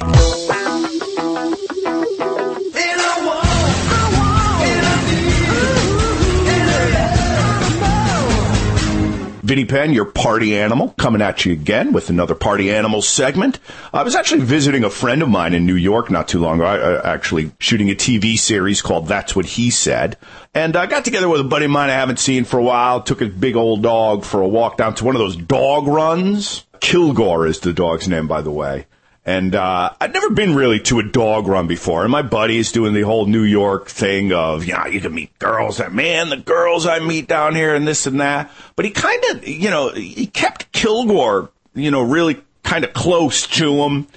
Vinny Penn, your party animal, coming at you again with another party animal segment. I was actually visiting a friend of mine in New York not too long ago. I, uh, actually shooting a TV series called That's What He Said. And I got together with a buddy of mine I haven't seen for a while, took his big old dog for a walk down to one of those dog runs. Kilgore is the dog's name, by the way. And uh, I'd never been really to a dog run before. And my buddy's doing the whole New York thing of, you know, you can meet girls. And Man, the girls I meet down here and this and that. But he kind of, you know, he kept Kilgore, you know, really kind of close to him.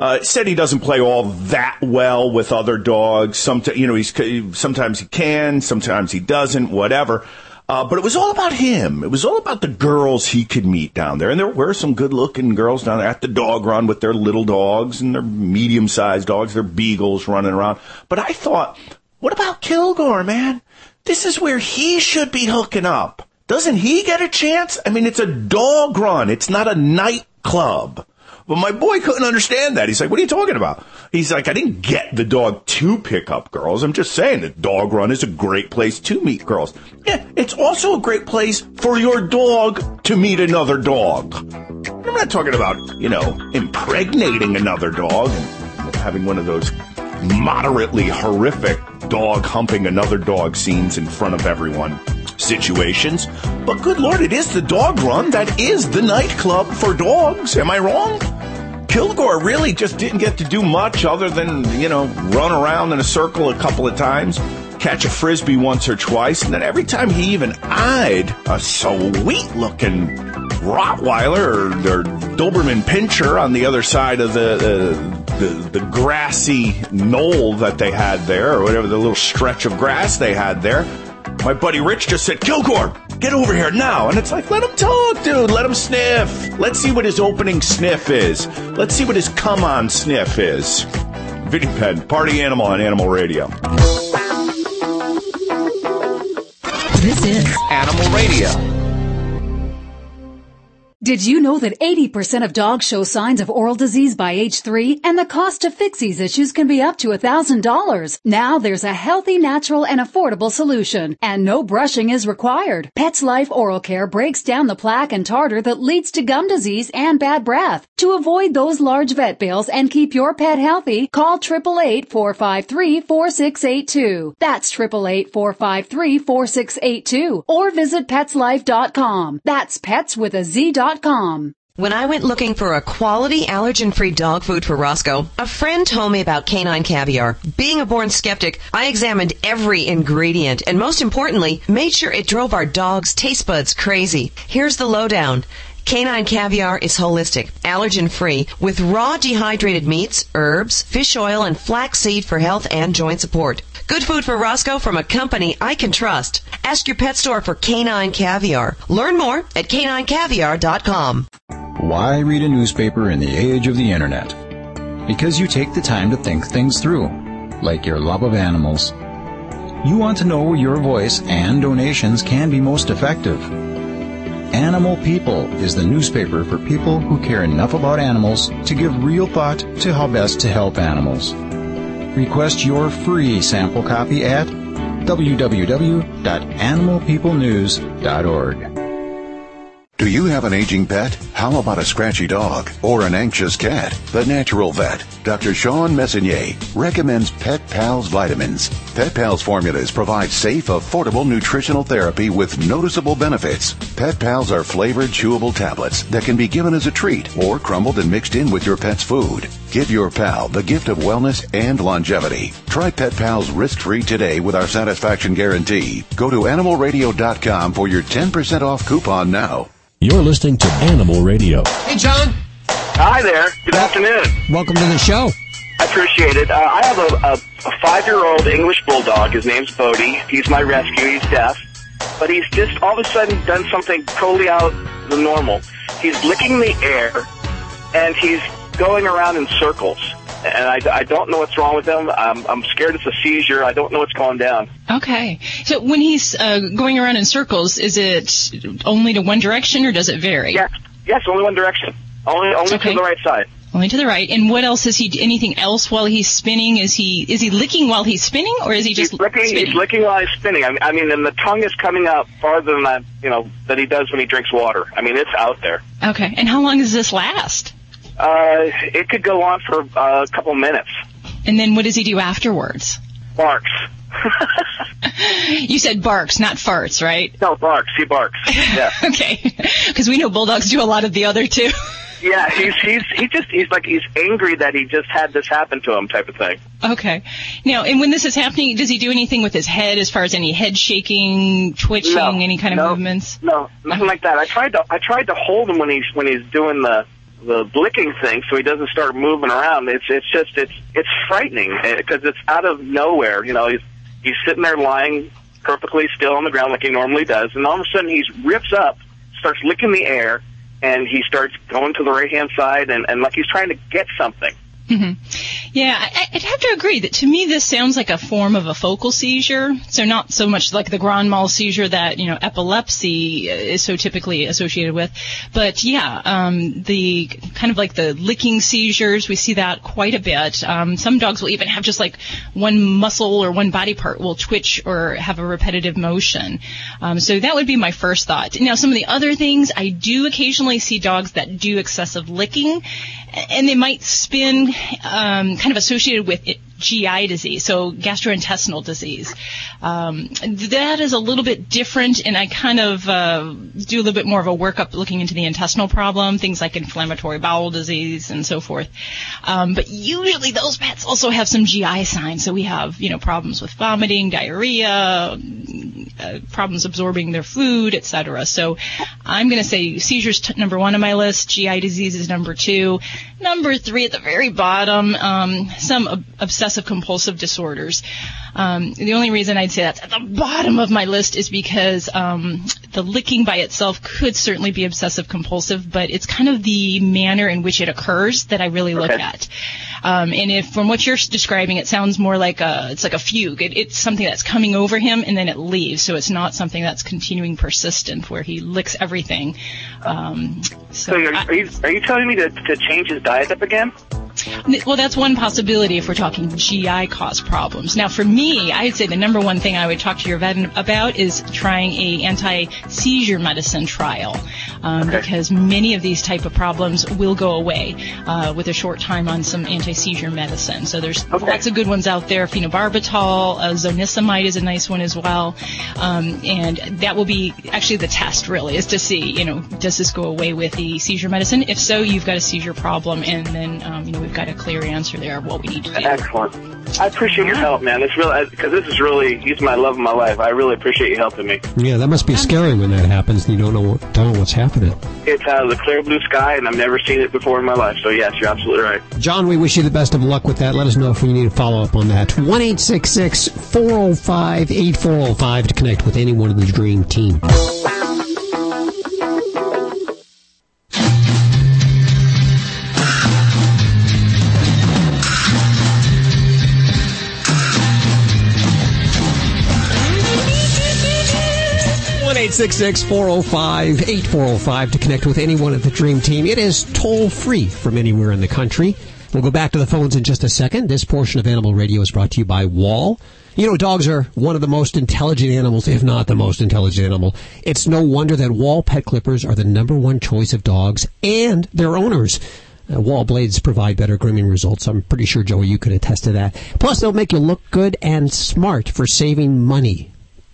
Uh, said he doesn't play all that well with other dogs. Sometimes, you know, he's sometimes he can, sometimes he doesn't, whatever. Uh, but it was all about him. It was all about the girls he could meet down there. And there were some good looking girls down there at the dog run with their little dogs and their medium sized dogs, their beagles running around. But I thought, what about Kilgore, man? This is where he should be hooking up. Doesn't he get a chance? I mean, it's a dog run. It's not a nightclub. But my boy couldn't understand that. He's like, what are you talking about? He's like, I didn't get the dog to pick up girls. I'm just saying that dog run is a great place to meet girls. Yeah, it's also a great place for your dog to meet another dog. I'm not talking about, you know, impregnating another dog and having one of those moderately horrific dog humping another dog scenes in front of everyone situations. But good lord, it is the dog run that is the nightclub for dogs. Am I wrong? Kilgore really just didn't get to do much other than, you know, run around in a circle a couple of times, catch a frisbee once or twice, and then every time he even eyed a sweet looking Rottweiler or, or Doberman Pinscher on the other side of the, uh, the, the grassy knoll that they had there, or whatever the little stretch of grass they had there, my buddy Rich just said, Kilgore, get over here now. And it's like, let him talk, dude. Let him sniff. Let's see what his opening sniff is. Let's see what his come on sniff is. Vinny Penn, party animal on Animal Radio. This is Animal Radio. Did you know that 80% of dogs show signs of oral disease by age 3 and the cost to fix these issues can be up to $1,000? Now there's a healthy, natural, and affordable solution and no brushing is required. PetzLife Oral Care breaks down the plaque and tartar that leads to gum disease and bad breath. To avoid those large vet bills and keep your pet healthy, call 888-453-4682. That's 888-453-4682 or visit petzlife.com. That's pets with a Z dot when I went looking for a quality allergen-free dog food for Roscoe, a friend told me about canine caviar. Being a born skeptic, I examined every ingredient and most importantly, made sure it drove our dog's taste buds crazy. Here's the lowdown. Canine caviar is holistic, allergen free, with raw dehydrated meats, herbs, fish oil, and flaxseed for health and joint support. Good food for Roscoe from a company I can trust. Ask your pet store for canine caviar. Learn more at caninecaviar.com. Why read a newspaper in the age of the internet? Because you take the time to think things through, like your love of animals. You want to know where your voice and donations can be most effective. Animal People is the newspaper for people who care enough about animals to give real thought to how best to help animals. Request your free sample copy at www.animalpeoplenews.org. Do you have an aging pet? How about a scratchy dog or an anxious cat? The Natural Vet, Dr. Shawn Messonnier, recommends Pet Pals vitamins. Pet Pals formulas provide safe, affordable nutritional therapy with noticeable benefits. Pet Pals are flavored, chewable tablets that can be given as a treat or crumbled and mixed in with your pet's food. Give your pal the gift of wellness and longevity. Try Pet Pals risk-free today with our satisfaction guarantee. Go to animalradio.com for your 10% off coupon now. You're listening to Animal Radio. Hey, John. Hi there. Good afternoon. Welcome to the show. I appreciate it. Uh, I have a, a, a five-year-old English bulldog. His name's Bodie. He's my rescue. He's deaf, but he's just all of a sudden done something totally out of the normal. He's licking the air, and he's going around in circles and I, I don't know what's wrong with him. I'm, I'm scared it's a seizure. I don't know what's going down. Okay. So when he's uh, going around in circles, is it only to one direction or does it vary? Yes. Yes, only one direction. Only only Okay. to the right side. Only to the right. And what else is he? Anything else while he's spinning? Is he is he licking while he's spinning, or is he just He's licking. spinning? He's licking while he's spinning. I mean, I mean, and the tongue is coming out farther than that, you know, that he does when he drinks water. I mean, it's out there. Okay. And how long does this last? Uh, it could go on for uh, a couple minutes. And then what does he do afterwards? Barks. You said barks, not farts, right? No, barks. He barks. Yeah. okay. Because we know bulldogs do a lot of the other two. Yeah, he's he's he just he's like he's angry that he just had this happen to him, type of thing. Okay. Now, and when this is happening, does he do anything with his head as far as any head shaking, twitching, No, any kind of no, movements? No, nothing like that. I tried to I tried to hold him when he's when he's doing the the licking thing, so he doesn't start moving around. It's it's just it's it's frightening eh, because it's out of nowhere. You know, he's he's sitting there lying perfectly still on the ground like he normally does, and all of a sudden he rips up, starts licking the air, and he starts going to the right hand side, and and like he's trying to get something. Hmm Yeah, I, I'd have to agree that to me this sounds like a form of a focal seizure. So not so much like the grand mal seizure that you know epilepsy is so typically associated with, but yeah, um, the kind of like the licking seizures we see that quite a bit. Um, some dogs will even have just like one muscle or one body part will twitch or have a repetitive motion. Um, so that would be my first thought. Now some of the other things I do occasionally see dogs that do excessive licking, and they might spin um, kind of associated with it, GI disease, so gastrointestinal disease. Um, that is a little bit different, and I kind of uh, do a little bit more of a workup looking into the intestinal problem, things like inflammatory bowel disease and so forth. Um, but usually those pets also have some GI signs, so we have you know problems with vomiting, diarrhea, uh, problems absorbing their food, etc. So I'm going to say seizures t- number one on my list, GI disease is number two, number three at the very bottom, um, some ob- obsessive compulsive disorders. Um, the only reason I'd say that's at the bottom of my list is because um, the licking by itself could certainly be obsessive compulsive, but it's kind of the manner in which it occurs that I really look Okay. at. Um, and if from what you're describing, it sounds more like a it's like a fugue. It, it's something that's coming over him and then it leaves. So it's not something that's continuing persistent where he licks everything. Um, So are, are you are you telling me to to change his diet up again? well, that's one possibility if we're talking GI cause problems. Now, for me, I'd say the number one thing I would talk to your vet about is trying a anti-seizure medicine trial, um, because many of these type of problems will go away uh, with a short time on some anti-seizure medicine. So there's lots of good ones out there. Phenobarbital, uh, zonisamide is a nice one as well, um, and that will be actually the test. Really, is to see, you know, does this go away with the seizure medicine? If so, you've got a seizure problem, and then um, you know we've got a clear answer there of what we need to do. Excellent. I appreciate your help, man. It's really because this is really he's my love of my life. I really appreciate you helping me. Yeah, that must be scary when that happens and you don't know what, don't know what's happening. It's out of the clear blue sky, and I've never seen it before in my life. So yes, you're absolutely right. John, we wish you the best of luck with that. Let us know if we need to follow up on that. 1 405 8405 to connect with anyone in the Dream Team. Eight six six four zero five eight four zero five to connect with anyone at the Dream Team. It is toll free from anywhere in the country. We'll go back to the phones in just a second. This portion of Animal Radio is brought to you by Wahl. You know, dogs are one of the most intelligent animals, if not the most intelligent animal. It's no wonder that Wahl pet clippers are the number one choice of dogs and their owners. Uh, Wahl blades provide better grooming results. I'm pretty sure, Joey, you could attest to that. Plus, they'll make you look good and smart for saving money.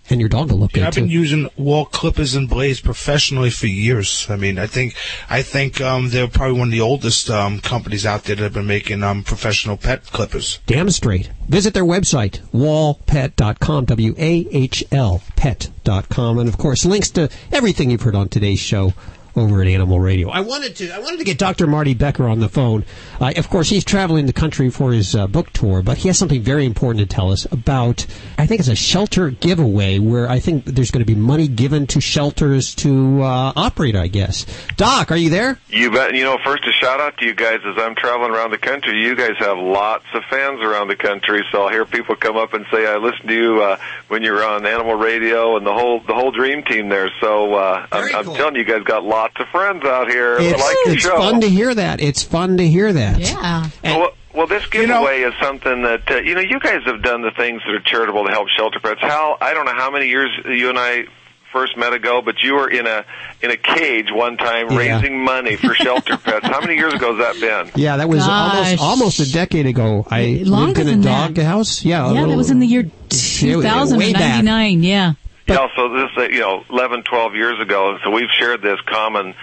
And your dog will look good, I've too. been using Wahl clippers and blades professionally for years. I mean, I think I think um, they're probably one of the oldest um, companies out there that have been making um, professional pet clippers. Damn straight. Visit their website, wahlpet.com, W-A-H-L pet.com. And of course, links to everything you've heard on today's show over at Animal Radio. I wanted to, I wanted to get Dr. Marty Becker on the phone. Uh, of course, he's traveling the country for his uh, book tour, but he has something very important to tell us about, I think it's a shelter giveaway where I think there's going to be money given to shelters to uh, operate, I guess. Doc, are you there? You bet. You know, first a shout out to you guys as I'm traveling around the country. You guys have lots of fans around the country, so I'll hear people come up and say, "I listened to you uh, when you were on Animal Radio and the whole the whole Dream Team there." So uh, I'm, I'm telling you, you guys got lots of friends out here. that It's, like it's show. fun to hear that. It's fun to hear that. Yeah. Well, well, this giveaway is something that uh, you know. You guys have done the things that are charitable to help shelter pets. Hal, I don't know how many years you and I first met ago, but you were in a in a cage one time Yeah. raising money for shelter pets. How many years ago has that been? Yeah, that was Gosh. almost almost a decade ago. I Longer lived in a dog that. house. Yeah, a Yeah, little- that was in the year Yeah, way back. 2099. Yeah. yeah, so this uh, you know, 11, 12 years ago. and So we've shared this common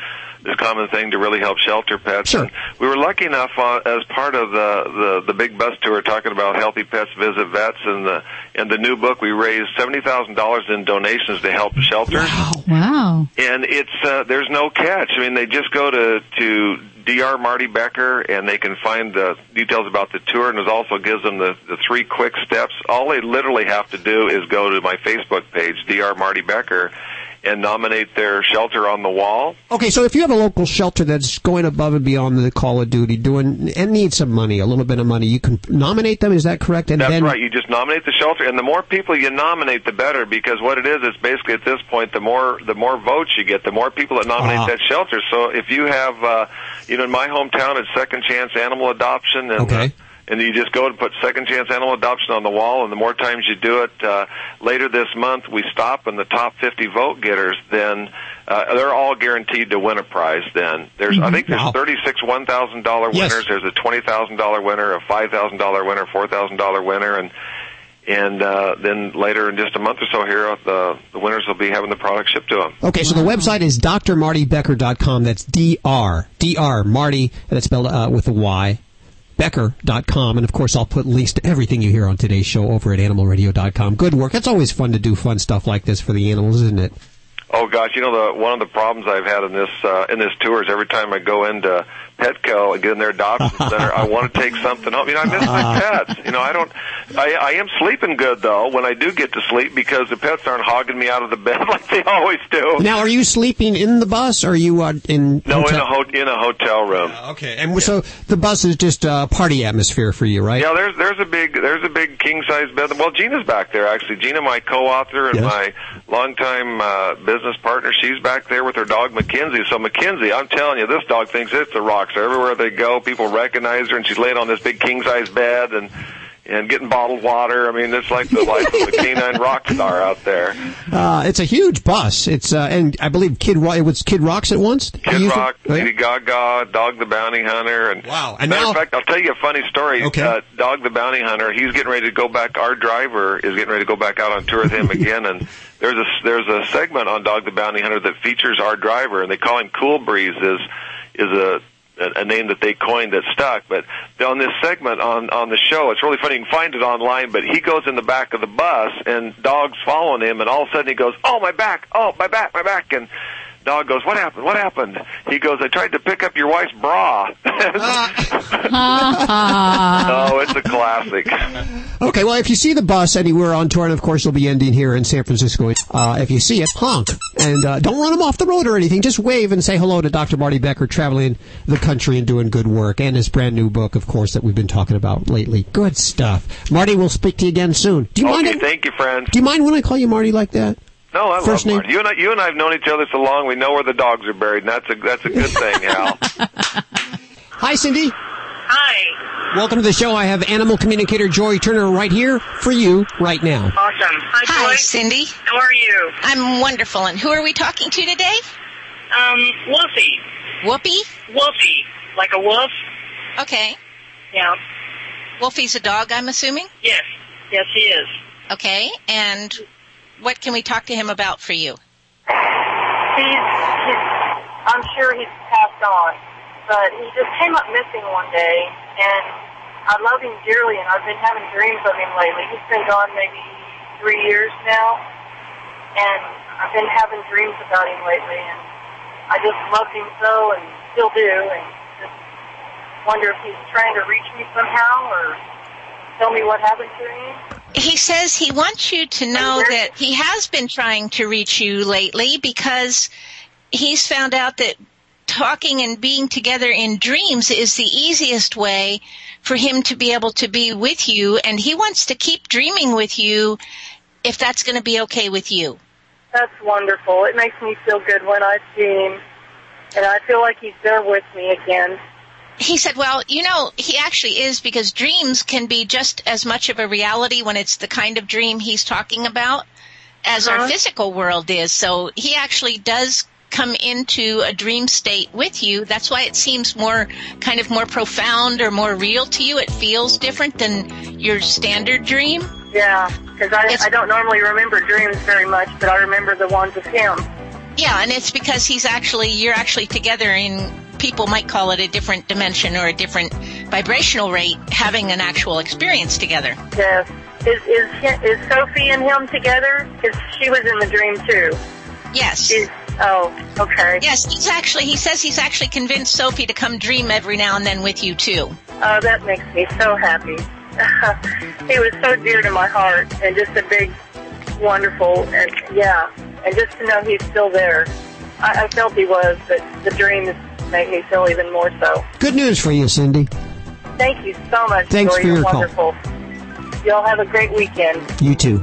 this common thing to really help shelter pets. Sure. And we were lucky enough uh, as part of the, the the big bus tour talking about healthy pets visit vets and the in the new book we raised seventy thousand dollars in donations to help shelters. Wow. And it's uh, there's no catch. I mean, they just go to to Dr. Marty Becker and they can find the details about the tour, and it also gives them the the three quick steps. All they literally have to do is go to my Facebook page, Dr. Marty Becker, and nominate their shelter on the wall. Okay, so if you have a local shelter that's going above and beyond the call of duty, doing and needs some money, a little bit of money, you can nominate them. Is that correct? And That's then right. You just nominate the shelter, and the more people you nominate, the better. Because what it is is basically at this point, the more the more votes you get, the more people that nominate Ah. that shelter. So if you have, uh, you know, in my hometown, it's Second Chance Animal Adoption, and Okay. And you just go and put Second Chance Animal Adoption on the wall, and the more times you do it, uh, later this month we stop, and the top 50 vote getters, then uh, they're all guaranteed to win a prize. Then there's, I think there's Wow. 36 $1,000 Yes. winners. There's a $20,000 winner, a $5,000 winner, $4,000 winner, and and uh, then later in just a month or so here, uh, the the winners will be having the product shipped to them. Okay, so the website is drmartybecker.com. That's D-R, D-R, Marty, and it's spelled uh, with a Y, becker.com. And of course, I'll put links to everything you hear on today's show over at animalradio.com. Good work. It's always fun to do fun stuff like this for the animals, isn't it? Oh gosh, you know the one of the problems I've had in this uh, in this tour is every time I go into Petco and get in their adoption center, I want to take something home. You know, I miss my pets. You know, I don't. I, I am sleeping good though when I do get to sleep because the pets aren't hogging me out of the bed like they always do. Now, are you sleeping in the bus or are you uh, in No, in a ho- in a hotel room. okay, and so the bus is just a party atmosphere for you, right? Yeah, there's there's a big there's a big king size bed. Well, Gina's back there actually. Gina, my co-author and Yes. my longtime uh, business partner, she's back there with her dog Mackenzie. So Mackenzie, I'm telling you, this dog thinks it's a rock star. Everywhere they go, people recognize her, and she's laying on this big king size bed and and getting bottled water. I mean, it's like the life of a canine rock star out there. Uh, it's a huge bus. It's uh, and I believe Kid it was Kid Rocks at once. Kid Rock, Lady Gaga, Dog the Bounty Hunter, and wow. And matter of fact, I'll tell you a funny story. Okay. Uh, Dog the Bounty Hunter, he's getting ready to go back. Our driver is getting ready to go back out on tour with him again, and there's a there's a segment on Dog the Bounty Hunter that features our driver, and they call him Cool Breeze. is is a a name that they coined that stuck. But on this segment on on the show, it's really funny. You can find it online. But he goes in the back of the bus, and dog's following him, and all of a sudden he goes, "Oh my back! Oh my back! My back!" and Dog goes, "What happened? What happened?" He goes, "I tried to pick up your wife's bra." oh, it's a classic. Okay, well, if you see the bus anywhere on tour, and of course you'll be ending here in San Francisco, uh, if you see it, honk. And uh, don't run them off the road or anything. Just wave and say hello to Dr. Marty Becker, traveling the country and doing good work. And his brand new book, of course, that we've been talking about lately. Good stuff. Marty, we'll speak to you again soon. Do you mind? okay, thank you, friends. Do you mind when I call you Marty like that? No, I First love name- Marty. You and I, you and I have known each other so long. We know where the dogs are buried, and that's a that's a good thing, Hal. Hi, Cindy. Hi. Welcome to the show. I have animal communicator Joy Turner right here for you right now. Awesome. Hi, Hi, Joy. Cindy. How are you? I'm wonderful. And who are we talking to today? Um, Wolfie. Whoopi? Wolfie. Like a wolf? Okay. Yeah. Wolfie's a dog, I'm assuming? Yes. Yes, he is. Okay. And what can we talk to him about for you? He's, he's, I'm sure he's passed on, but he just came up missing one day, and I love him dearly, and I've been having dreams of him lately. He's been gone maybe three years now, and I've been having dreams about him lately, and I just loved him so, and still do, and just wonder if he's trying to reach me somehow, or tell me what happened to him. He says he wants you to know that he has been trying to reach you lately because he's found out that talking and being together in dreams is the easiest way for him to be able to be with you and he wants to keep dreaming with you if that's going to be okay with you. That's wonderful. It makes me feel good when I see him, and I feel like he's there with me again. He said, well, you know, he actually is because dreams can be just as much of a reality when it's the kind of dream he's talking about as our Uh-huh. physical world is. So he actually does come into a dream state with you. That's why it seems more kind of more profound or more real to you. It feels different than your standard dream. Yeah, because I, I don't normally remember dreams very much, but I remember the ones of him. Yeah, and it's because he's actually you're actually together in people might call it a different dimension or a different vibrational rate, having an actual experience together. Yes. Is is is Sophie and him together? Because she was in the dream too. Yes. She's, oh, okay. Yes, he's actually he says he's actually convinced Sophie to come dream every now and then with you too. Oh, that makes me so happy. he was so dear to my heart, and just a big, wonderful, and yeah, and just to know he's still there. I, I felt he was, but the dreams make me feel even more so. Good news for you, Cindy. Thank you so much. Thanks Joy. for You're your call. wonderful. Y'all have a great weekend. You too.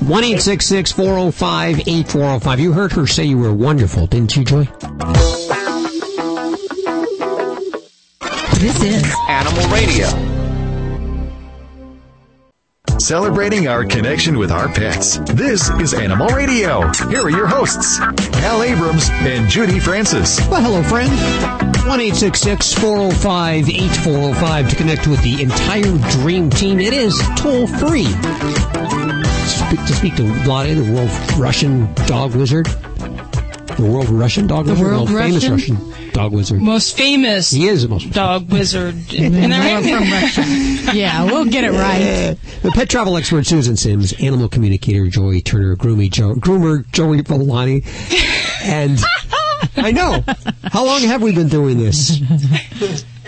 1 405 8405. You heard her say you were wonderful, didn't you, Joy? This is Animal Radio. Celebrating our connection with our pets. This is Animal Radio. Here are your hosts, Hal Abrams and Judy Francis. Well, hello, friend. 1 405 8405 to connect with the entire Dream Team. It is toll free. Speak, to speak to Vladi, the world Russian dog wizard. The world Russian dog The wizard? world no, famous Russian? Russian dog wizard. Most famous He is the most dog wizard. And Isn't right? from Russia. Yeah, we'll get it right. The pet travel expert Susan Sims, animal communicator Joey Turner, groomy Joe, groomer Joey Villani, and I know. How long have we been doing this?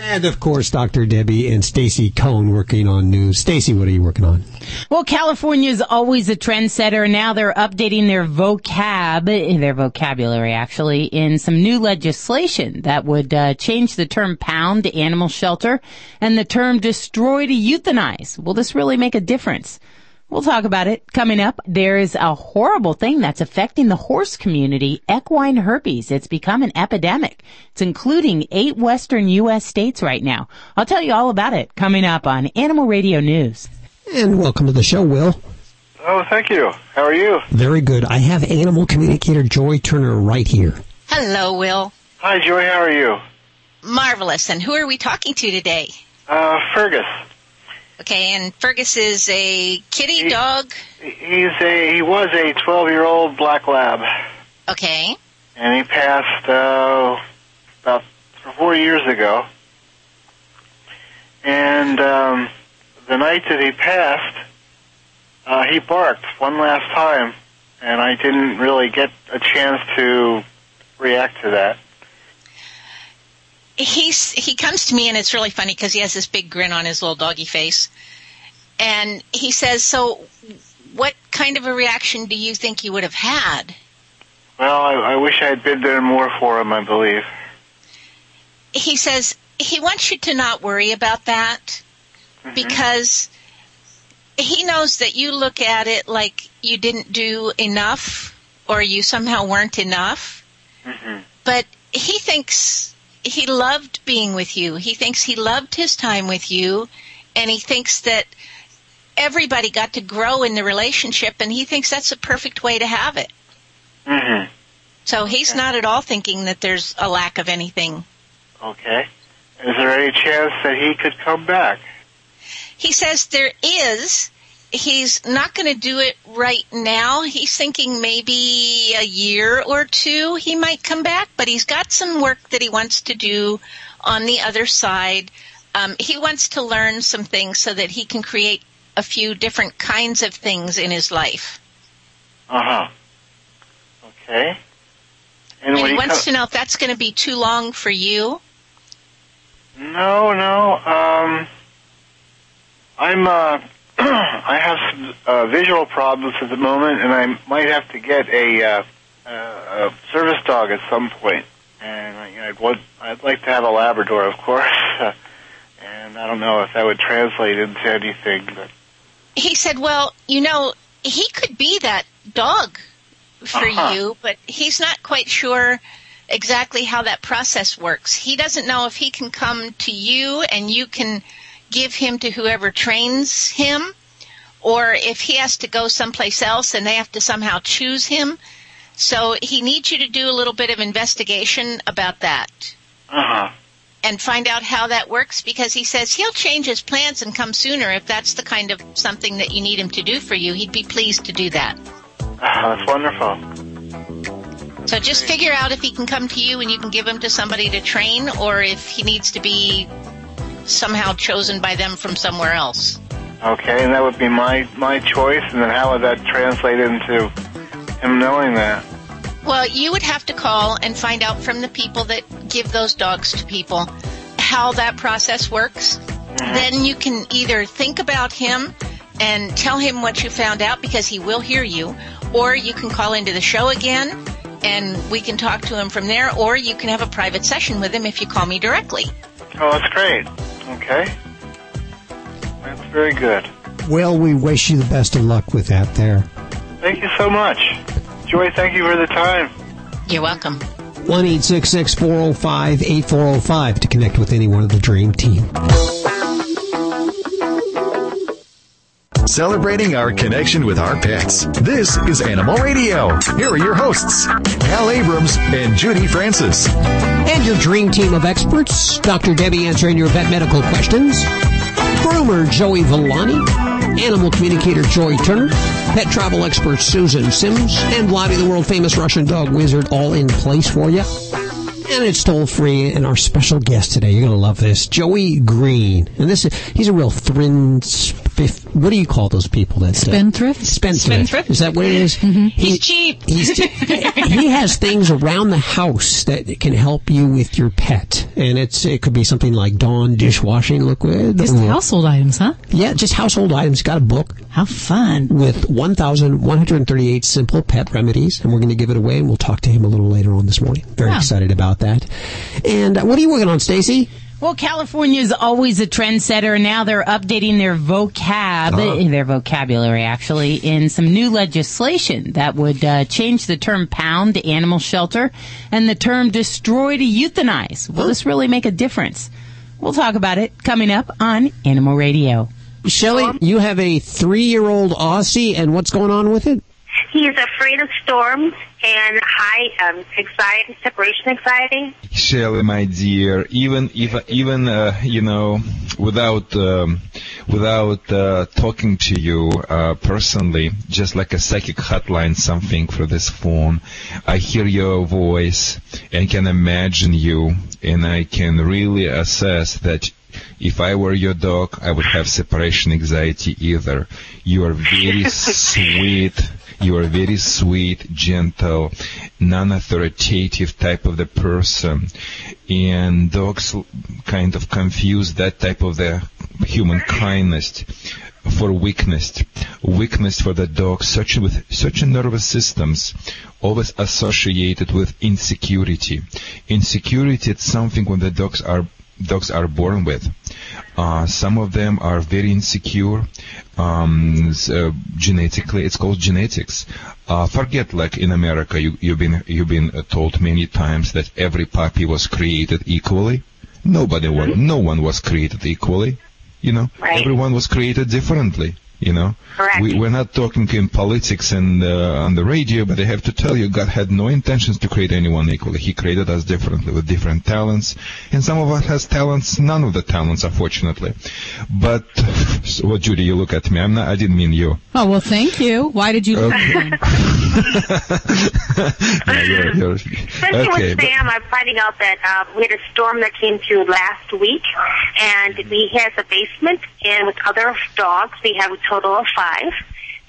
And of course, Dr. Debbie and Stacy Cohn working on news. Stacy, what are you working on? Well, California is always a trendsetter. Now they're updating their vocab, their vocabulary actually, in some new legislation that would uh, change the term pound to animal shelter and the term destroy to euthanize. Will this really make a difference? We'll talk about it coming up. There is a horrible thing that's affecting the horse community, equine herpes. It's become an epidemic. It's including eight western U.S. states right now. I'll tell you all about it coming up on Animal Radio News. And welcome to the show, Will. Oh, thank you. How are you? Very good. I have animal communicator Joy Turner right here. Hello, Will. Hi, Joy. How are you? Marvelous. And who are we talking to today? Uh, Fergus. Okay, and Fergus is a kitty dog. He's a he was a 12 year old black lab, Okay. and he passed uh, about four years ago. And um, the night that he passed, uh, he barked one last time, and I didn't really get a chance to react to that. He's he comes to me and it's really funny because he has this big grin on his little doggy face, and he says, "So, what kind of a reaction do you think you would have had?" Well, I, I wish I had been there more for him. I believe. he says he wants you to not worry about that mm-hmm. because he knows that you look at it like you didn't do enough or you somehow weren't enough. Mm-hmm. But he thinks he loved being with you. He thinks he loved his time with you and he thinks that everybody got to grow in the relationship and he thinks that's a perfect way to have it. Mm-hmm. So he's not at all thinking that there's a lack of anything. Okay. Is there any chance that he could come back? He says there is. He's not going to do it right now. He's thinking maybe a year or two he might come back, but he's got some work that he wants to do on the other side. Um, he wants to learn some things so that he can create a few different kinds of things in his life. Uh huh. Okay. And, he he wants co- to know if that's going to be too long for you. No, no. Um, I'm. Uh, I have some uh, visual problems at the moment, and I might have to get a, uh, uh, a service dog at some point. And I- you know, I'd want, I'd like to have a Labrador, of course. and I don't know if that would translate into anything, but he said, "Well, you know, he could be that dog for Uh-huh. you, but he's not quite sure exactly how that process works. He doesn't know if he can come to you and you can give him to whoever trains him, or if he has to go someplace else and they have to somehow choose him. So he needs you to do a little bit of investigation about that." uh huh. and find out how that works because he says he'll change his plans and come sooner if that's the kind of something that you need him to do for you. He'd be pleased to do that. Uh, that's wonderful. So just figure out if he can come to you and you can give him to somebody to train, or if he needs to be somehow chosen by them from somewhere else. Okay, and that would be my my choice. And then how would that translate into him knowing that? Well, you would have to call and find out from the people that give those dogs to people how that process works. Mm-hmm. Then you can either think about him and tell him what you found out because he will hear you, or you can call into the show again and we can talk to him from there, or you can have a private session with him if you call me directly. Oh, that's great. Okay, that's very good. Well, we wish you the best of luck with that there. Thank you so much, Joy. Thank you for the time. You're welcome. 1 405 8405 to connect with anyone of the Dream Team. Celebrating our connection with our pets. This is Animal Radio. Here are your hosts, Hal Abrams and Judy Francis. And your Dream Team of experts, Dr. Debbie answering your vet medical questions, groomer Joey Villani, animal communicator Joy Turner, pet travel expert Susan Sims, and Vladi the world famous Russian dog wizard all in place for you. And it's toll free. And our special guest today, you're going to love this, Joey Green. And this is, he's a real thrin, spiff, what do you call those people that say? Spendthrift? Spendthrift. Spendthrift. Is that what it is? He's cheap. He's he has things around the house that can help you with your pet, and it's it could be something like Dawn dishwashing liquid. Just or- household items, huh? yeah, just household items. Got a book. How fun! With 1,138 simple pet remedies, and we're going to give it away, and we'll talk to him a little later on this morning. Very Yeah. excited about that. And uh, what are you working on, Stacy? Well, California is always a trendsetter. Now they're updating their vocab, Oh. their vocabulary actually, in some new legislation that would uh, change the term pound to animal shelter and the term destroy to euthanize. Will this really make a difference? We'll talk about it coming up on Animal Radio. Shelly, you have a three-year-old Aussie, and what's going on with it? He is afraid of storms and high um, anxiety, separation anxiety. Shelley, my dear, even if even uh, you know without um, without uh, talking to you uh, personally, just like a psychic hotline, something for this phone, I hear your voice and can imagine you, and I can really assess that. If I were your dog, I would have separation anxiety either. You are very sweet. You are very sweet, gentle, non-authoritative type of the person. And dogs kind of confuse that type of the human kindness for weakness. Weakness for the dog, such with such nervous systems, always associated with insecurity. Insecurity is something when the dogs are dogs are born with. Uh, some of them are very insecure. Um, uh, genetically, it's called genetics. Uh, forget like in America, you, you've been you've been uh, told many times that every puppy was created equally. Nobody was, no one was created equally. You know, Right. everyone was created differently. You know, Correct. we, we're not talking in politics and uh, on the radio, but I have to tell you, God had no intentions to create anyone equally. He created us differently with different talents, and some of us has talents, none of the talents, unfortunately. But, so, well, Judy, you look at me. I'm not. I didn't mean you. Oh well, thank you. Why did you? look at me? No, you're, you're, Especially okay, with but- Sam, I'm finding out that uh, we had a storm that came through last week, and we has a basement, and with other dogs, we have a total of five,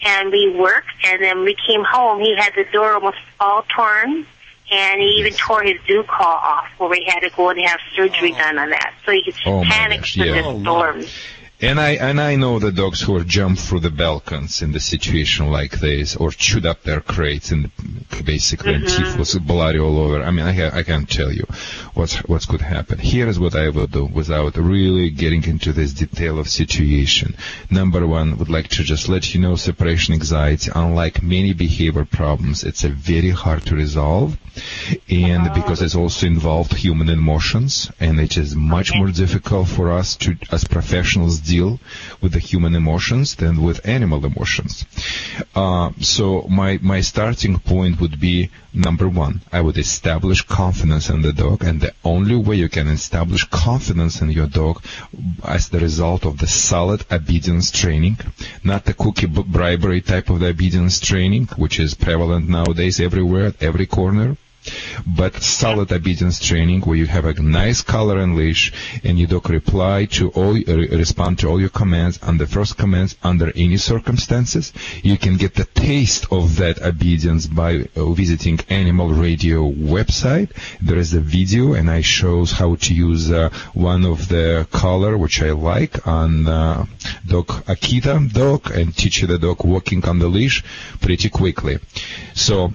and we worked, and then we came home. He had the door almost all torn, and he even tore his dew claw off, where we had to go and have surgery oh. done on that. So he just Oh, my panicked gosh, yeah. the storms. Oh, And I and I know the dogs who have jumped through the balconies in the situation like this, or chewed up their crates and basically and mm-hmm. teeth was bloody all over. I mean, I ha- I can't tell you what's what's could happen. Here is what I will do without really getting into this detail of situation. Number one, would like to just let you know separation anxiety, unlike many behavior problems, it's a very hard to resolve, and uh-huh. because it's also involved human emotions, and it is much more difficult for us to, as professionals, deal with the human emotions than with animal emotions. Uh, so my my starting point would be number one. I would establish confidence in the dog, and the only way you can establish confidence in your dog as the result of the solid obedience training, not the cookie bribery type of the obedience training, which is prevalent nowadays everywhere, at every corner. But solid obedience training where you have a nice collar and leash and your dog reply to all, uh, respond to all your commands on the first commands under any circumstances. You can get the taste of that obedience by uh, visiting Animal Radio website. There is a video and I shows how to use uh, one of the collar which I like on uh, dog Akita dog and teach the dog walking on the leash pretty quickly. So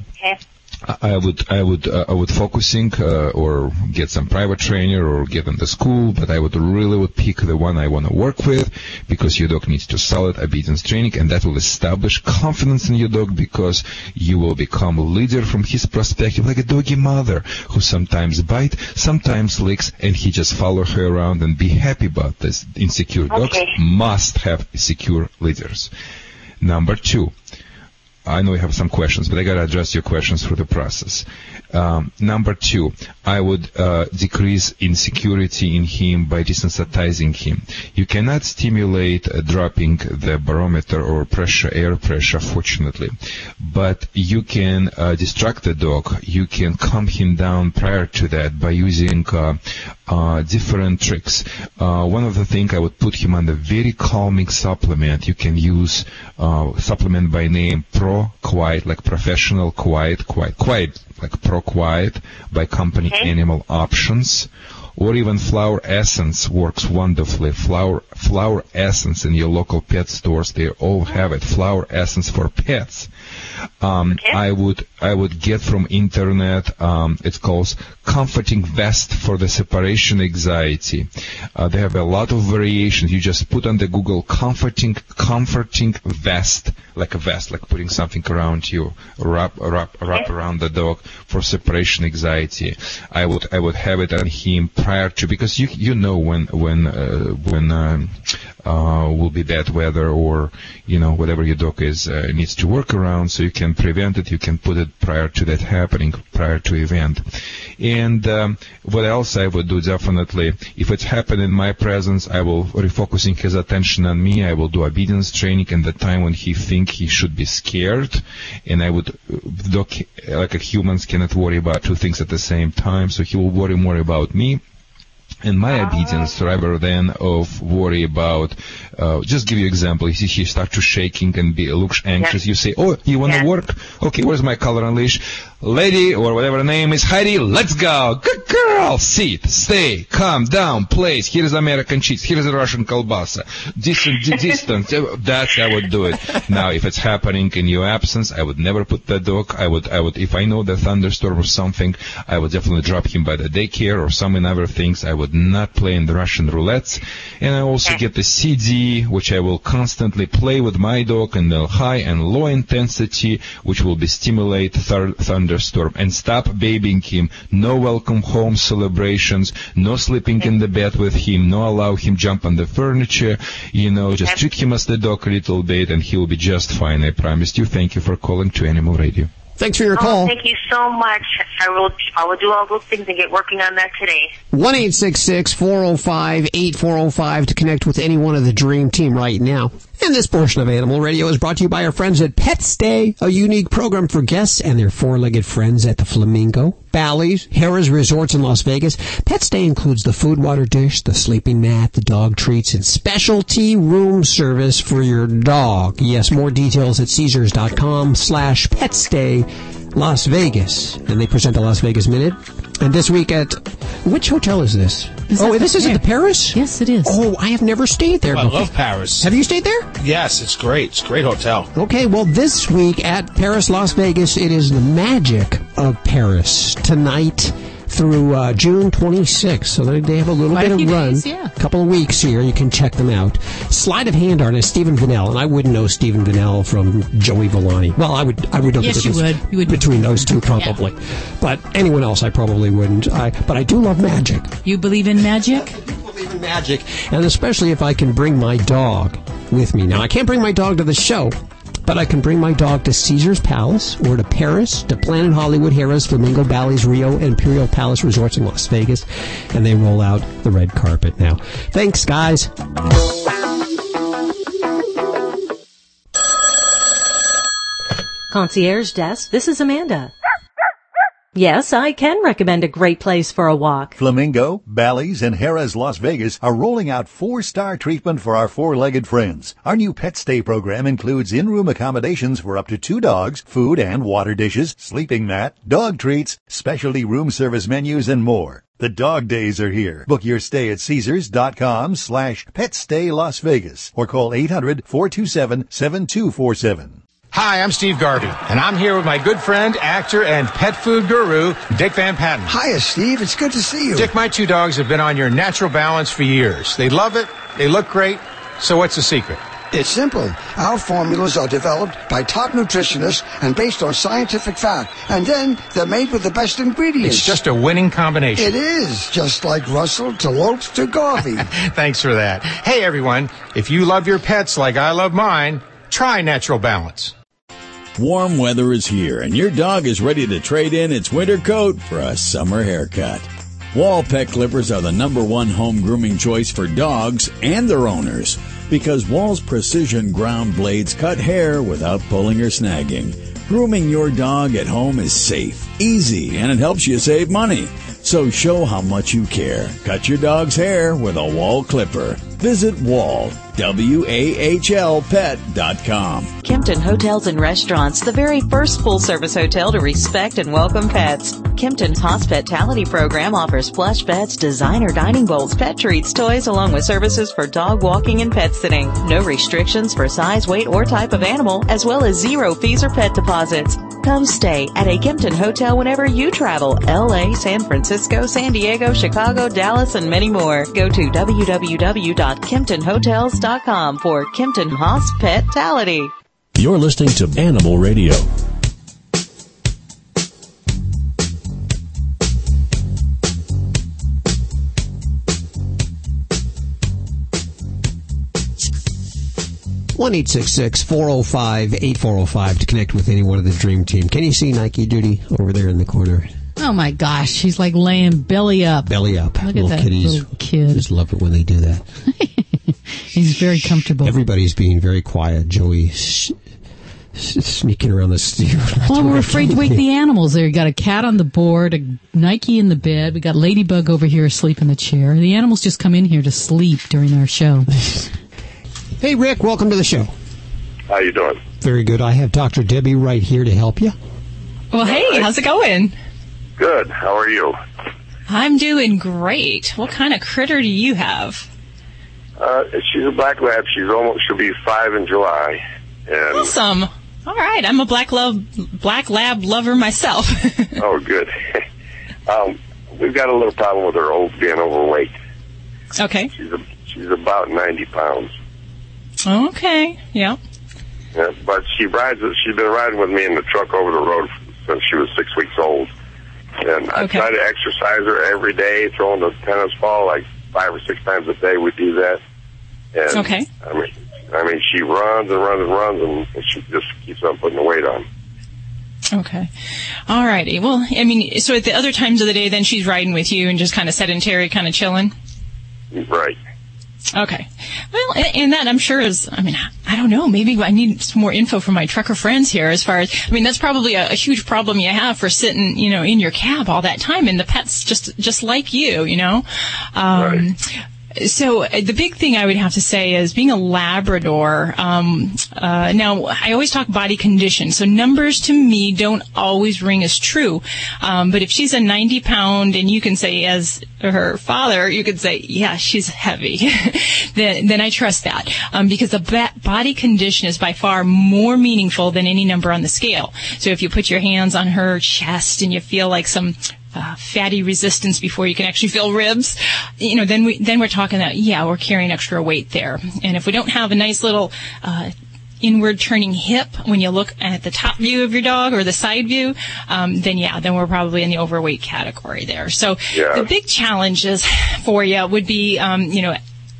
I would I would uh, I would focusing uh, or get some private trainer or get in the school, but I would really would pick the one I want to work with because your dog needs to solid obedience training, and that will establish confidence in your dog because you will become a leader from his perspective, like a doggy mother who sometimes bite, sometimes licks, and he just follow her around and be happy about this. Insecure dogs must have secure leaders. Number two. I know you have some questions, but I gotta address your questions through the process. Um, number two, I would uh, decrease insecurity in him by desensitizing him. You cannot stimulate uh, dropping the barometer or pressure, air pressure, fortunately, but you can uh, distract the dog. You can calm him down prior to that by using uh, uh, different tricks. Uh, one of the things I would put him on the very calming supplement. You can use supplement by name Pro Quiet, like professional quiet, quiet, quiet like Pro Quiet by company okay. Animal Options, or even Flower Essence works wonderfully. Flower Flower Essence in your local pet stores, they all have it. Flower Essence for pets. Um, okay. I would I would get from internet. Um, it's called comforting vest for the separation anxiety. Uh, they have a lot of variations. You just put on the Google comforting comforting vest, like a vest, like putting something around you, wrap wrap wrap okay. around the dog for separation anxiety. I would I would have it on him prior to because you you know when when uh, when um, uh, will be bad weather or you know whatever your dog is uh, needs to work around so you can prevent it you can put it prior to that happening prior to event. And um, what else I would do definitely if it's happened in my presence I will refocusing his attention on me I will do obedience training in the time when he think he should be scared and I would dog like a humans cannot worry about two things at the same time so he will worry more about me and my obedience rather than of worry about uh, just give you example he, he start to shaking and be looks anxious yeah. you say oh you want to yeah. work okay where's my collar and leash lady or whatever the name is heidi let's go. Good girl sit stay calm down place. Here's american cheese. Here's russian kalbasa distant distance that's i would do it. Now if it's happening in your absence i would never put the dog. I would i would if i know the thunderstorm or something i would definitely drop him by the daycare or some other things. I would not play in the Russian roulettes. And I also get the CD, which I will constantly play with my dog in the high and low intensity, which will be stimulate thir- thunderstorm. And stop babying him. No welcome home celebrations. No sleeping in the bed with him. No allow him jump on the furniture. You know, just treat him as the dog a little bit and he'll be just fine. I promised you. Thank you for calling to Animal Radio. Thanks for your oh, call. Thank you so much. I will I will do all those things and get working on that today. One eight six six four zero five eight four zero five to connect with any one of the Dream Team right now. And this portion of Animal Radio is brought to you by our friends at Pet Stay, a unique program for guests and their four-legged friends at the Flamingo, Bally's, Harrah's Resorts in Las Vegas. Pet Stay includes the food water dish, the sleeping mat, the dog treats, and specialty room service for your dog. Yes, more details at Caesars.com slash petstay Las Vegas. And they present the Las Vegas Minute. And this week at which hotel is this? Is oh, this is at the Paris. Yes, it is. Oh, I have never stayed there. Oh, I love Paris. Have you stayed there? Yes, it's great. It's a great hotel. Okay, well, this week at Paris, Las Vegas, it is the magic of Paris tonight through uh, June 26th. So they have a little Quite bit a of run. days, yeah. A couple of weeks here. You can check them out. Sleight of hand artist Stephen Vanell, and I wouldn't know Stephen Vanell from Joey Villani. Well, I would. I would know Yes, the you would. You would. between those two probably. But anyone else, I probably wouldn't. I, but I do love magic. You believe in magic? I believe in magic, and especially if I can bring my dog with me. Now, I can't bring my dog to the show, but I can bring my dog to Caesar's Palace or to Paris, to Planet Hollywood, Harrah's, Flamingo, Bally's, Rio, Imperial Palace Resorts in Las Vegas, and they roll out the red carpet now. Thanks, guys. Concierge desk, this is Amanda. Yes, I can recommend a great place for a walk. Flamingo, Bally's, and Harrah's Las Vegas are rolling out four-star treatment for our four-legged friends. Our new pet stay program includes in-room accommodations for up to two dogs, food and water dishes, sleeping mat, dog treats, specialty room service menus, and more. The dog days are here. Book your stay at Caesars.com slash petstay Las Vegas or call 800-427-7247. Hi, I'm Steve Garvey, and I'm here with my good friend, actor, and pet food guru, Dick Van Patten. Hiya, Steve. It's good to see you. Dick, my two dogs have been on your natural balance for years. They love it. They look great. So what's the secret? It's simple. Our formulas are developed by top nutritionists and based on scientific fact. And then they're made with the best ingredients. It's just a winning combination. It is, just like Russell to Lopes to Garvey. Thanks for that. Hey, everyone. If you love your pets like I love mine, try Natural Balance. Warm weather is here, and your dog is ready to trade in its winter coat for a summer haircut. Wahl Pet Clippers are the number one home grooming choice for dogs and their owners because Wahl's precision ground blades cut hair without pulling or snagging. Grooming your dog at home is safe, easy, and it helps you save money. So show how much you care. Cut your dog's hair with a Wahl Clipper. Visit Wahl, W-A-H-L pet.com. Kimpton Hotels and Restaurants, the very first full service hotel to respect and welcome pets. Kimpton's hospitality program offers plush beds, designer dining bowls, pet treats, toys, along with services for dog walking and pet sitting. No restrictions for size, weight, or type of animal, as well as zero fees or pet deposits. Come stay at a Kimpton hotel whenever you travel. LA, San Francisco, San Diego, Chicago, Dallas, and many more. Go to www.kimptonhotels.com for Kimpton Hospitality. You're listening to Animal Radio. Four oh zero oh five to connect with anyone of the Dream Team. Can you see Nike Duty over there in the corner? Oh my gosh, she's like laying belly up. Belly up. Look little at that kitties. little kid. Just love it when they do that. He's very comfortable. Everybody's being very quiet. Joey sneaking around the studio. Well, we're afraid to wake the animals. There, you got a cat on the board, a Nike in the bed. We got Ladybug over here asleep in the chair. The animals just come in here to sleep during our show. Hey, Rick, welcome to the show. How you doing? Very good. I have Dr. Debbie right here to help you. Well, hey, how's it going? Good. How are you? I'm doing great. What kind of critter do you have? Uh, she's a black lab. She's almost she'll be five in July. And Awesome. All right, I'm a black love, black lab lover myself. oh, good. um, we've got a little problem with her old being overweight. okay. She's a, she's about ninety pounds. Okay. Yep. Yeah, but she rides. She's been riding with me in the truck over the road since she was six weeks old. And I Okay. try to exercise her every day, throwing the tennis ball like five or six times a day. We do that. And Okay. I mean, I mean, she runs and runs and runs, and she just keeps on putting the weight on. Okay. All righty. Well, I mean, so at the other times of the day, then she's riding with you and just kind of sedentary, kind of chilling. Right. Okay. Well, and, that I'm sure is, I mean, I don't know, maybe I need some more info from my trucker friends here as far as, I mean, that's probably a, a huge problem you have for sitting, you know, in your cab all that time and the pet's just, just like you, you know? Um, So uh, the big thing I would have to say is being a Labrador. Um, uh, now I always talk body condition, so numbers to me don't always ring as true. Um, but if she's a 90 pound, and you can say as her father, you could say, yeah, she's heavy. then then I trust that um, because the ba- body condition is by far more meaningful than any number on the scale. So if you put your hands on her chest and you feel like some uh, fatty resistance before you can actually feel ribs, you know, then we then we're talking that yeah, we're carrying extra weight there. And if we don't have a nice little uh, inward turning hip when you look at the top view of your dog or the side view, um, then yeah, then we're probably in the overweight category there. So Yeah. the big challenges for you would be, um, you know,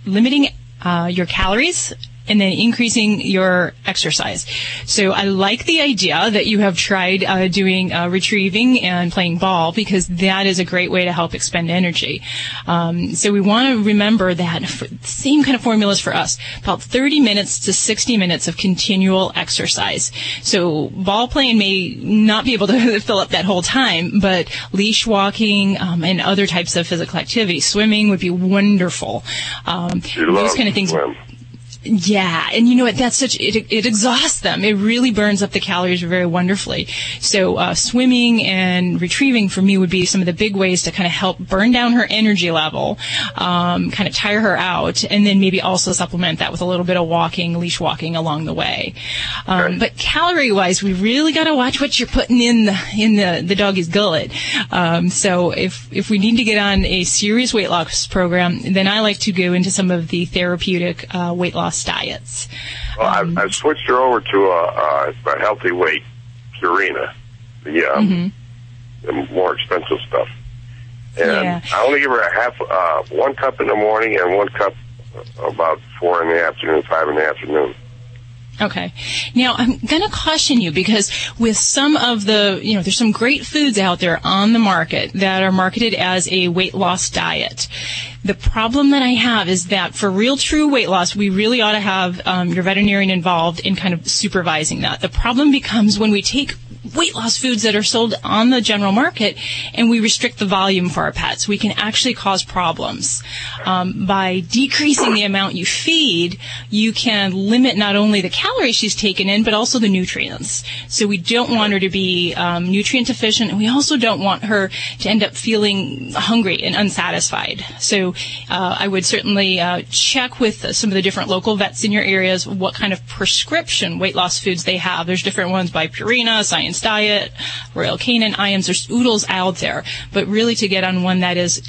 limiting uh, your calories and then increasing your exercise. So I like the idea that you have tried uh, doing uh, retrieving and playing ball because that is a great way to help expend energy. Um, so we want to remember that same kind of formulas for us. About 30 minutes to 60 minutes of continual exercise. So ball playing may not be able to fill up that whole time, but leash walking um, and other types of physical activity, swimming would be wonderful. Um, those kind of things. swim. Yeah, and you know what? That's such it. It exhausts them. It really burns up the calories very wonderfully. So uh, swimming and retrieving for me would be some of the big ways to kind of help burn down her energy level, um, kind of tire her out, and then maybe also supplement that with a little bit of walking, leash walking along the way. Um, But calorie wise, we really got to watch what you're putting in the in the the doggy's gullet. Um, so if if we need to get on a serious weight loss program, then I like to go into some of the therapeutic uh, weight loss diets. Well, I've, I've switched her over to a, a, a healthy weight Purina, the, um, Mhm. the more expensive stuff. And Yeah. I only give her a half, uh, one cup in the morning and one cup about four in the afternoon, five in the afternoon. Okay. Now I'm going to caution you because with some of the, you know, there's some great foods out there on the market that are marketed as a weight loss diet. The problem that I have is that for real true weight loss, we really ought to have um, your veterinarian involved in kind of supervising that. The problem becomes when we take weight loss foods that are sold on the general market and we restrict the volume for our pets, we can actually cause problems. Um, by decreasing the amount you feed, you can limit not only the calories she's taken in, but also the nutrients. So we don't want her to be um, nutrient deficient, and we also don't want her to end up feeling hungry and unsatisfied. So uh, I would certainly uh, check with some of the different local vets in your areas what kind of prescription weight loss foods they have. There's different ones by Purina, Science Diet, Royal Canin, IAMS. There's oodles out there, but really to get on one that is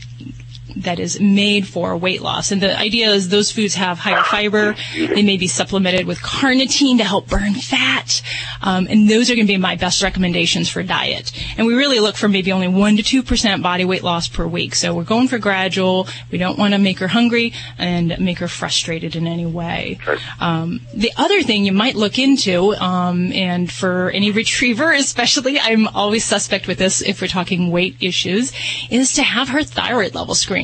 that is made for weight loss. And the idea is those foods have higher fiber. They may be supplemented with carnitine to help burn fat. Um, and those are going to be my best recommendations for diet. And we really look for maybe only 1 to 2% body weight loss per week. So we're going for gradual. We don't want to make her hungry and make her frustrated in any way. Um, the other thing you might look into, um, and for any retriever especially, I'm always suspect with this if we're talking weight issues, is to have her thyroid level screened.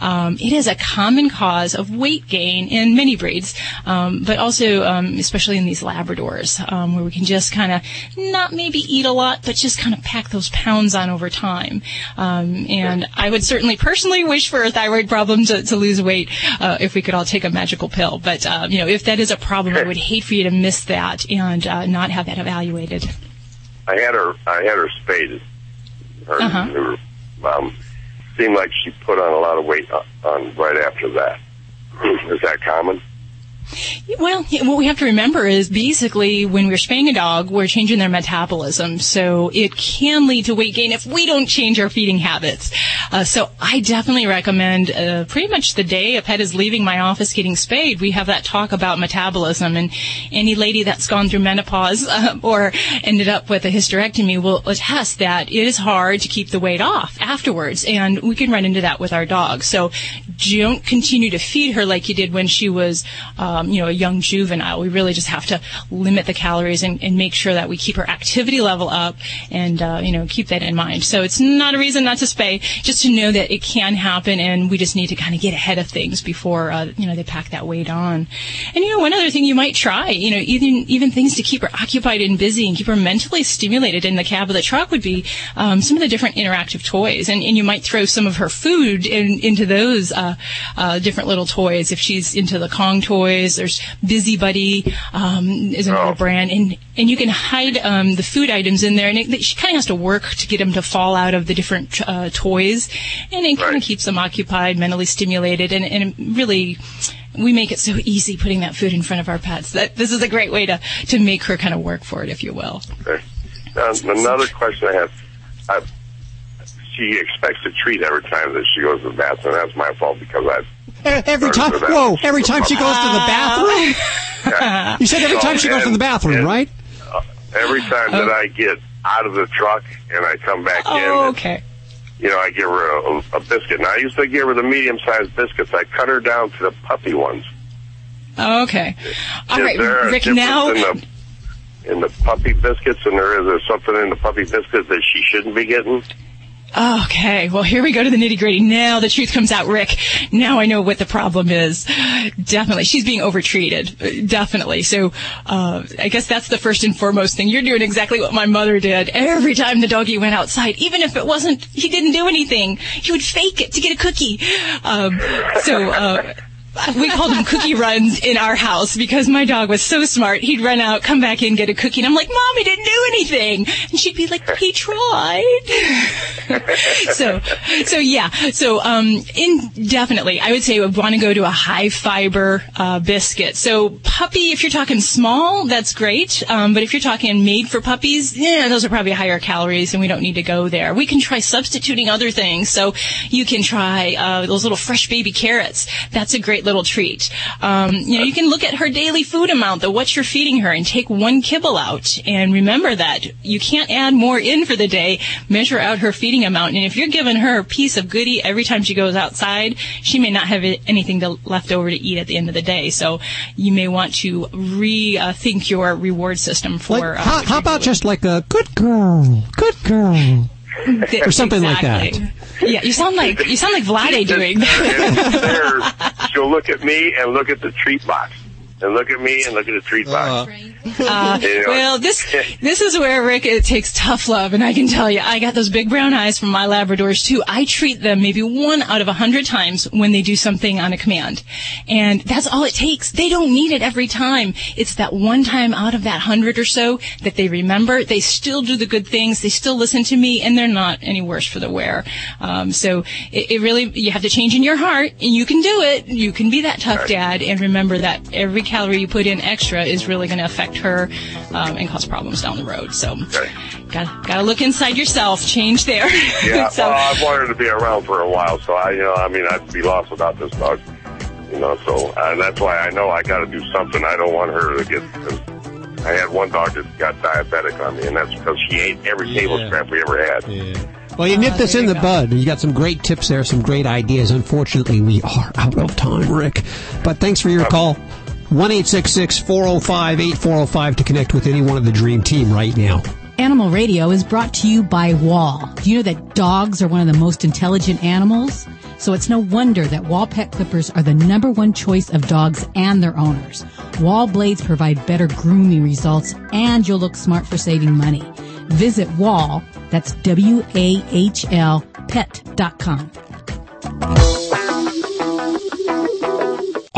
Um, it is a common cause of weight gain in many breeds, um, but also um, especially in these Labradors, um, where we can just kind of not maybe eat a lot, but just kind of pack those pounds on over time. Um, and I would certainly personally wish for a thyroid problem to, to lose weight uh, if we could all take a magical pill. But uh, you know, if that is a problem, I would hate for you to miss that and uh, not have that evaluated. I had her, I had her spaded. Her, Uh-huh. her um, seemed like she put on a lot of weight on, on right after that. Is that common? Well, what we have to remember is basically when we're spaying a dog, we're changing their metabolism. So it can lead to weight gain if we don't change our feeding habits. Uh, so I definitely recommend uh, pretty much the day a pet is leaving my office getting spayed, we have that talk about metabolism. And any lady that's gone through menopause uh, or ended up with a hysterectomy will attest that it is hard to keep the weight off afterwards. And we can run into that with our dog. So don't continue to feed her like you did when she was, um, you know, a young juvenile. We really just have to limit the calories and, and make sure that we keep her activity level up and, uh, you know, keep that in mind. So it's not a reason not to spay, just to know that it can happen and we just need to kind of get ahead of things before, uh, you know, they pack that weight on. And, you know, one other thing you might try, you know, even, even things to keep her occupied and busy and keep her mentally stimulated in the cab of the truck would be, um, some of the different interactive toys. And, and you might throw some of her food in, into those, uh, uh, different little toys. If she's into the Kong toys, there's Busy Buddy, um, is another brand. And, and you can hide, um, the food items in there. And it, she kind of has to work to get them to fall out of the different, uh, toys. And it kind of keeps them occupied, mentally stimulated. And, and really, we make it so easy putting that food in front of our pets. That this is a great way to, to make her kind of work for it, if you will. Okay. Another question I have. I, she expects a treat every time that she goes to the bathroom. That's my fault because I. Every time, Started whoa! Every time she goes to the bathroom. You said every time she goes to the bathroom, right? Uh, every time that I get out of the truck and I come back oh, in, Oh, okay. you know, I give her a, a biscuit. Now I used to give her the medium-sized biscuits. I cut her down to the puppy ones. Oh, okay. All is right, there Rick. difference Now, in the, in the puppy biscuits, and there is there something in the puppy biscuits that she shouldn't be getting? Okay, well, here we go to the nitty gritty. Now the truth comes out, Rick. Now I know what the problem is. Definitely. She's being overtreated. Definitely. So, uh, I guess that's the first and foremost thing. You're doing exactly what my mother did. Every time the doggy went outside, even if it wasn't, he didn't do anything, he would fake it to get a cookie. Um, so, uh, we called them cookie runs in our house because my dog was so smart. He'd run out, come back in, get a cookie, and I'm like, "Mom, he didn't do anything," and she'd be like, "He tried." so, so yeah, so um, indefinitely, I would say would want to go to a high fiber uh, biscuit. So puppy, if you're talking small, that's great, um, but if you're talking made for puppies, yeah, those are probably higher calories, and we don't need to go there. We can try substituting other things. So you can try uh, those little fresh baby carrots. That's a great little treat. Um, you know, you can look at her daily food amount, the what you're feeding her, and take one kibble out. And remember that you can't add more in for the day. Measure out her feeding amount, and if you're giving her a piece of goodie every time she goes outside, she may not have anything to, left over to eat at the end of the day. So you may want to rethink your reward system for. Like, uh, how, how about just like a good girl, good girl, or something like that? Yeah, you sound like you sound like Vladi doing that. There, she'll look at me and look at the treat box, and look at me and look at the treat box. Uh, You know, well, this this is where Rick it takes tough love, and I can tell you, I got those big brown eyes from my Labradors too. I treat them maybe one out of a hundred times when they do something on a command, and that's all it takes. They don't need it every time. It's that one time out of that hundred or so that they remember. They still do the good things. They still listen to me, and they're not any worse for the wear. Um, so it, it really you have to change in your heart, and you can do it. You can be that tough dad, and remember that every calorie you put in extra is really going to affect her um, and cause problems down the road. So, got gotta look inside yourself. Change there. Yeah, so, well, I've wanted to be around for a while, so I, you know, I mean, I'd be lost without this dog. You know, so and that's why I know I got to do something. I don't want her to get. Cause I had one dog that got diabetic on me, and that's because she ate every table scrap we ever had. Well, you nipped this in the bud. You got some great tips there, some great ideas. Unfortunately, we are out of time, Rick. But thanks for your call. 1 405 8405 to connect with anyone of the Dream Team right now. Animal Radio is brought to you by Wahl. Do you know that dogs are one of the most intelligent animals? So it's no wonder that Wahl pet clippers are the number one choice of dogs and their owners. Wahl blades provide better grooming results and you'll look smart for saving money. Visit Wahl, that's W-A-H-L pet.com.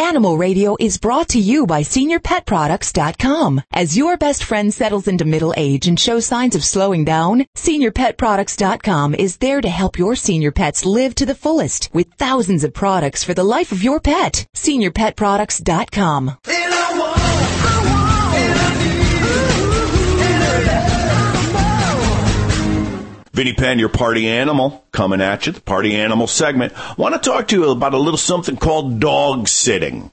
Animal Radio is brought to you by SeniorPetProducts.com. As your best friend settles into middle age and shows signs of slowing down, SeniorPetProducts.com is there to help your senior pets live to the fullest with thousands of products for the life of your pet. SeniorPetProducts.com. Vinny Penn, your party animal, coming at you, the party animal segment. Want to talk to you about a little something called dog sitting.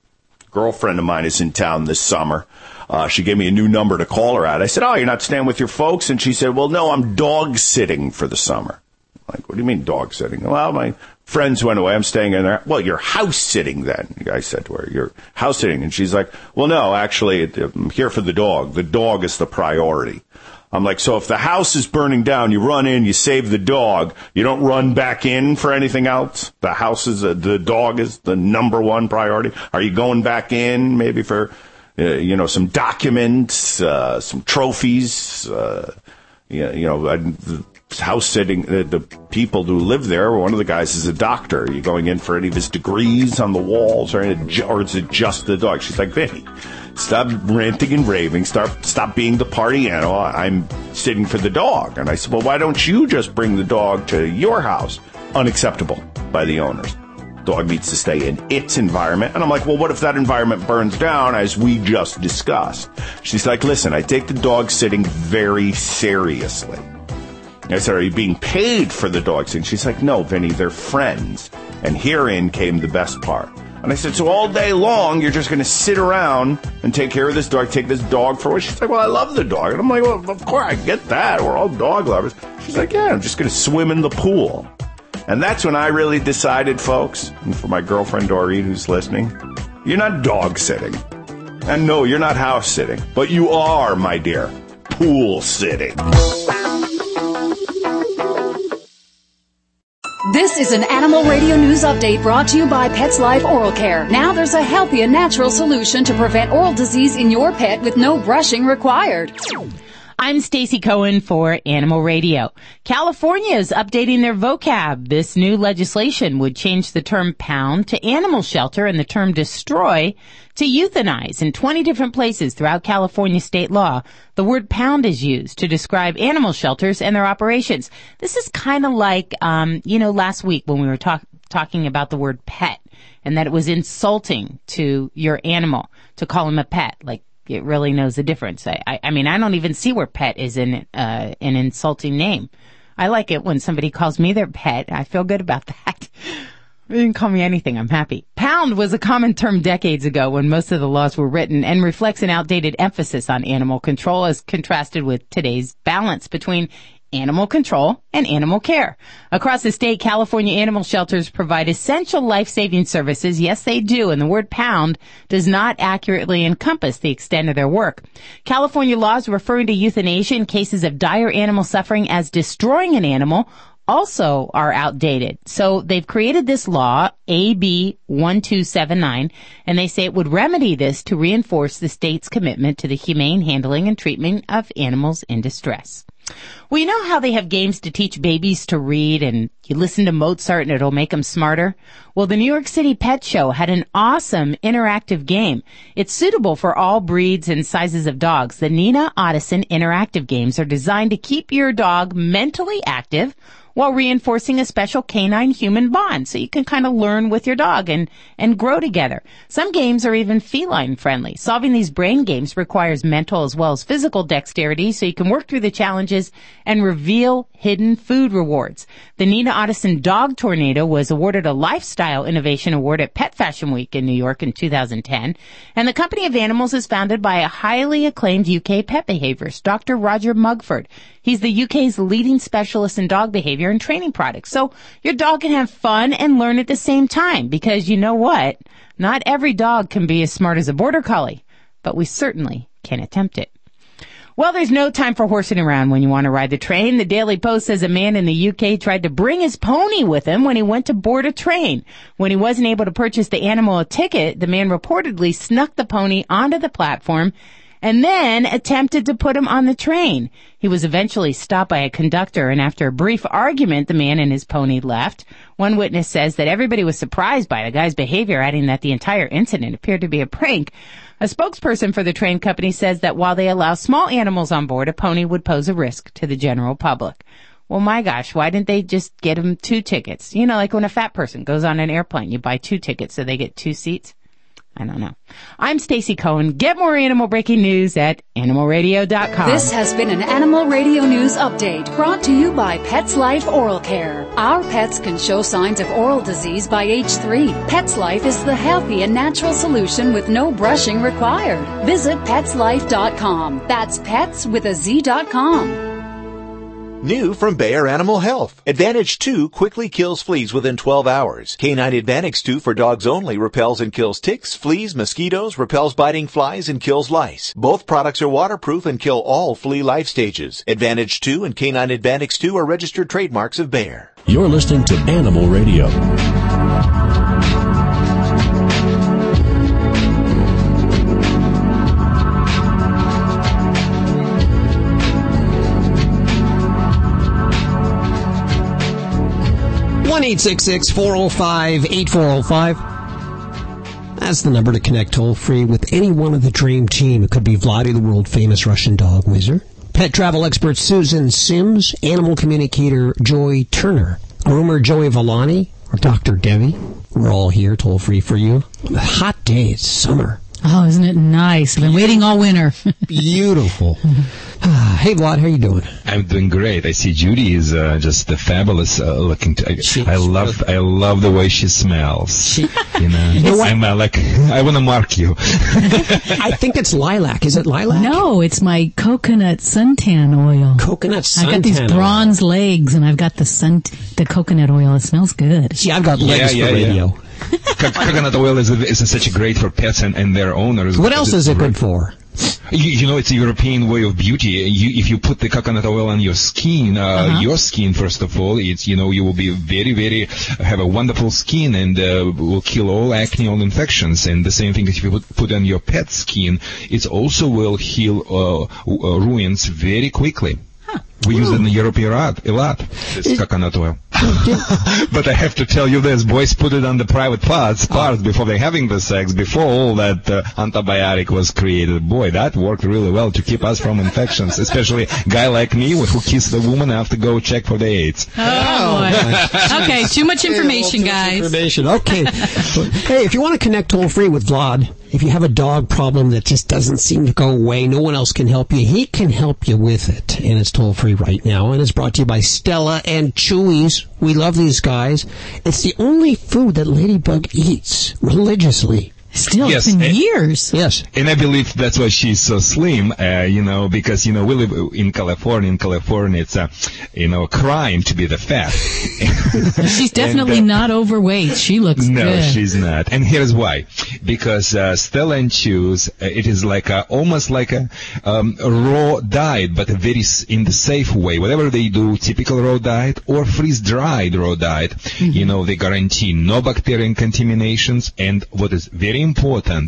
Girlfriend of mine is in town this summer. Uh, she gave me a new number to call her at. I said, "Oh, you're not staying with your folks?" And she said, "Well, no, I'm dog sitting for the summer." Like, what do you mean dog sitting? Well, my friends went away. I'm staying in there. Well, you're house sitting then. I said to her, "You're house sitting," and she's like, "Well, no, actually, I'm here for the dog. The dog is the priority." I'm like, so if the house is burning down, you run in, you save the dog, you don't run back in for anything else. The house is, uh, the dog is the number one priority. Are you going back in maybe for, uh, you know, some documents, uh, some trophies, uh, you know, uh, the house sitting, uh, the people who live there, one of the guys is a doctor. Are you going in for any of his degrees on the walls or, any, or is it just the dog? She's like, Vinny, stop ranting and raving. Start, stop being the party animal. I'm sitting for the dog. And I said, well, why don't you just bring the dog to your house? Unacceptable by the owners. Dog needs to stay in its environment. And I'm like, well, what if that environment burns down as we just discussed? She's like, listen, I take the dog sitting very seriously. I said, are you being paid for the dog sitting? She's like, no, Vinny, they're friends. And herein came the best part. And I said, so all day long, you're just going to sit around and take care of this dog, take this dog for a? She's like, well, I love the dog. And I'm like, well, of course, I get that. We're all dog lovers. She's like, yeah, I'm just going to swim in the pool. And that's when I really decided, folks, and for my girlfriend Doreen who's listening, you're not dog sitting. And no, you're not house sitting, but you are, my dear, pool sitting. This is an Animal Radio News Update brought to you by PetzLife Oral Care. Now there's a healthy and natural solution to prevent oral disease in your pet with no brushing required. I'm Stacy Cohen for Animal Radio. California is updating their vocab. This new legislation would change the term pound to animal shelter and the term destroy to euthanize. In 20 different places throughout California state law, the word pound is used to describe animal shelters and their operations. This is kind of like, um, you know, last week when we were talk- talking about the word pet and that it was insulting to your animal to call him a pet. Like, it really knows the difference. I, I, I mean, I don't even see where pet is in uh, an insulting name. I like it when somebody calls me their pet. I feel good about that. They didn't call me anything. I'm happy. Pound was a common term decades ago when most of the laws were written and reflects an outdated emphasis on animal control as contrasted with today's balance between animal control and animal care. Across the state, California animal shelters provide essential life-saving services. Yes, they do. And the word pound does not accurately encompass the extent of their work. California laws referring to euthanasia in cases of dire animal suffering as destroying an animal also are outdated. So they've created this law, AB 1279, and they say it would remedy this to reinforce the state's commitment to the humane handling and treatment of animals in distress. Well, you know how they have games to teach babies to read and you listen to Mozart and it'll make them smarter? Well, the New York City Pet Show had an awesome interactive game. It's suitable for all breeds and sizes of dogs. The Nina Ottosson interactive games are designed to keep your dog mentally active while reinforcing a special canine human bond so you can kind of learn with your dog and, and grow together. Some games are even feline friendly. Solving these brain games requires mental as well as physical dexterity so you can work through the challenges and reveal hidden food rewards. The Nina Ottosson Dog Tornado was awarded a Lifestyle Innovation Award at Pet Fashion Week in New York in 2010. And the Company of Animals is founded by a highly acclaimed UK pet behaviorist, Dr. Roger Mugford. He's the UK's leading specialist in dog behavior and training products. So your dog can have fun and learn at the same time because you know what? Not every dog can be as smart as a border collie, but we certainly can attempt it. Well, there's no time for horsing around when you want to ride the train. The Daily Post says a man in the UK tried to bring his pony with him when he went to board a train. When he wasn't able to purchase the animal a ticket, the man reportedly snuck the pony onto the platform and then attempted to put him on the train. He was eventually stopped by a conductor, and after a brief argument, the man and his pony left. One witness says that everybody was surprised by the guy's behavior, adding that the entire incident appeared to be a prank. A spokesperson for the train company says that while they allow small animals on board, a pony would pose a risk to the general public. Well, my gosh, why didn't they just get him two tickets? You know, like when a fat person goes on an airplane, you buy two tickets so they get two seats. I don't know. I'm Stacy Cohen. Get more animal breaking news at animalradio.com. This has been an Animal Radio News Update brought to you by PetzLife Oral Care. Our pets can show signs of oral disease by age three. PetzLife is the healthy and natural solution with no brushing required. Visit petzlife.com. That's pets with a Z.com. New from Bayer Animal Health. Advantage 2 quickly kills fleas within 12 hours. K9 Advantix 2 for dogs only repels and kills ticks, fleas, mosquitoes, repels biting flies, and kills lice. Both products are waterproof and kill all flea life stages. Advantage 2 and K9 Advantix 2 are registered trademarks of Bayer. You're listening to Animal Radio. Eight six six four zero five eight four zero five. That's the number to connect toll free with any one of the dream team. It could be Vladi, the world famous Russian dog wizard, pet travel expert Susan Sims, animal communicator Joy Turner, groomer Joey Villani, or Dr. Debbie. We're all here toll free for you. Hot day, it's summer. Oh, isn't it nice? I've been waiting all winter. Beautiful. hey, Vlad, how you doing? I'm doing great. I see Judy is uh, just a fabulous uh, looking. T- I, I love I love the way she smells. you know, You know? I'm uh, like I want to mark you. I think it's lilac. Is it lilac? No, it's my coconut suntan oil. Coconut suntan. I've got these suntan oil. bronze legs, and I've got the sun, the coconut oil. It smells good. See, I've got legs Yeah, for yeah, yeah. radio. Co- coconut oil is, is such a great for pets and, and their owners. What because else it's is it very- good for? You, you know, it's a European way of beauty. You, if you put the coconut oil on your skin, uh, Uh-huh. your skin first of all, it's you know you will be very, very have a wonderful skin and uh, will kill all acne, all infections. And the same thing if you put, put on your pet skin, it also will heal uh, uh, ruins very quickly. We use it in Europe a lot, a lot. This coconut oil. but I have to tell you this: boys put it on the private parts, parts before they're having the sex, before all that uh, antibiotic was created. Boy, that worked really well to keep us from infections, especially a guy like me who kissed the woman after go check for the AIDS. Oh, boy. okay, too much information, guys. Information. Okay. hey, if you want to connect toll free with Vlad, if you have a dog problem that just doesn't seem to go away, no one else can help you. He can help you with it, and it's toll free right now. And it's brought to you by Stella and Chewy's. We love these guys. It's the only food that Ladybug eats religiously. Still, Yes, it's been and- years. Yes. And I believe that's why she's so slim, uh, you know, because, you know, we live in California. In California, it's a, you know, a crime to be the fat. She's definitely And, uh, not overweight. She looks No, good. she's not. And here's why. Because uh, Stella and Chewy's, uh, it is like a, almost like a, um, a raw diet, but a very in the safe way. Whatever they do, typical raw diet or freeze-dried raw diet, you know, they guarantee no bacterial contaminations. And what is very important,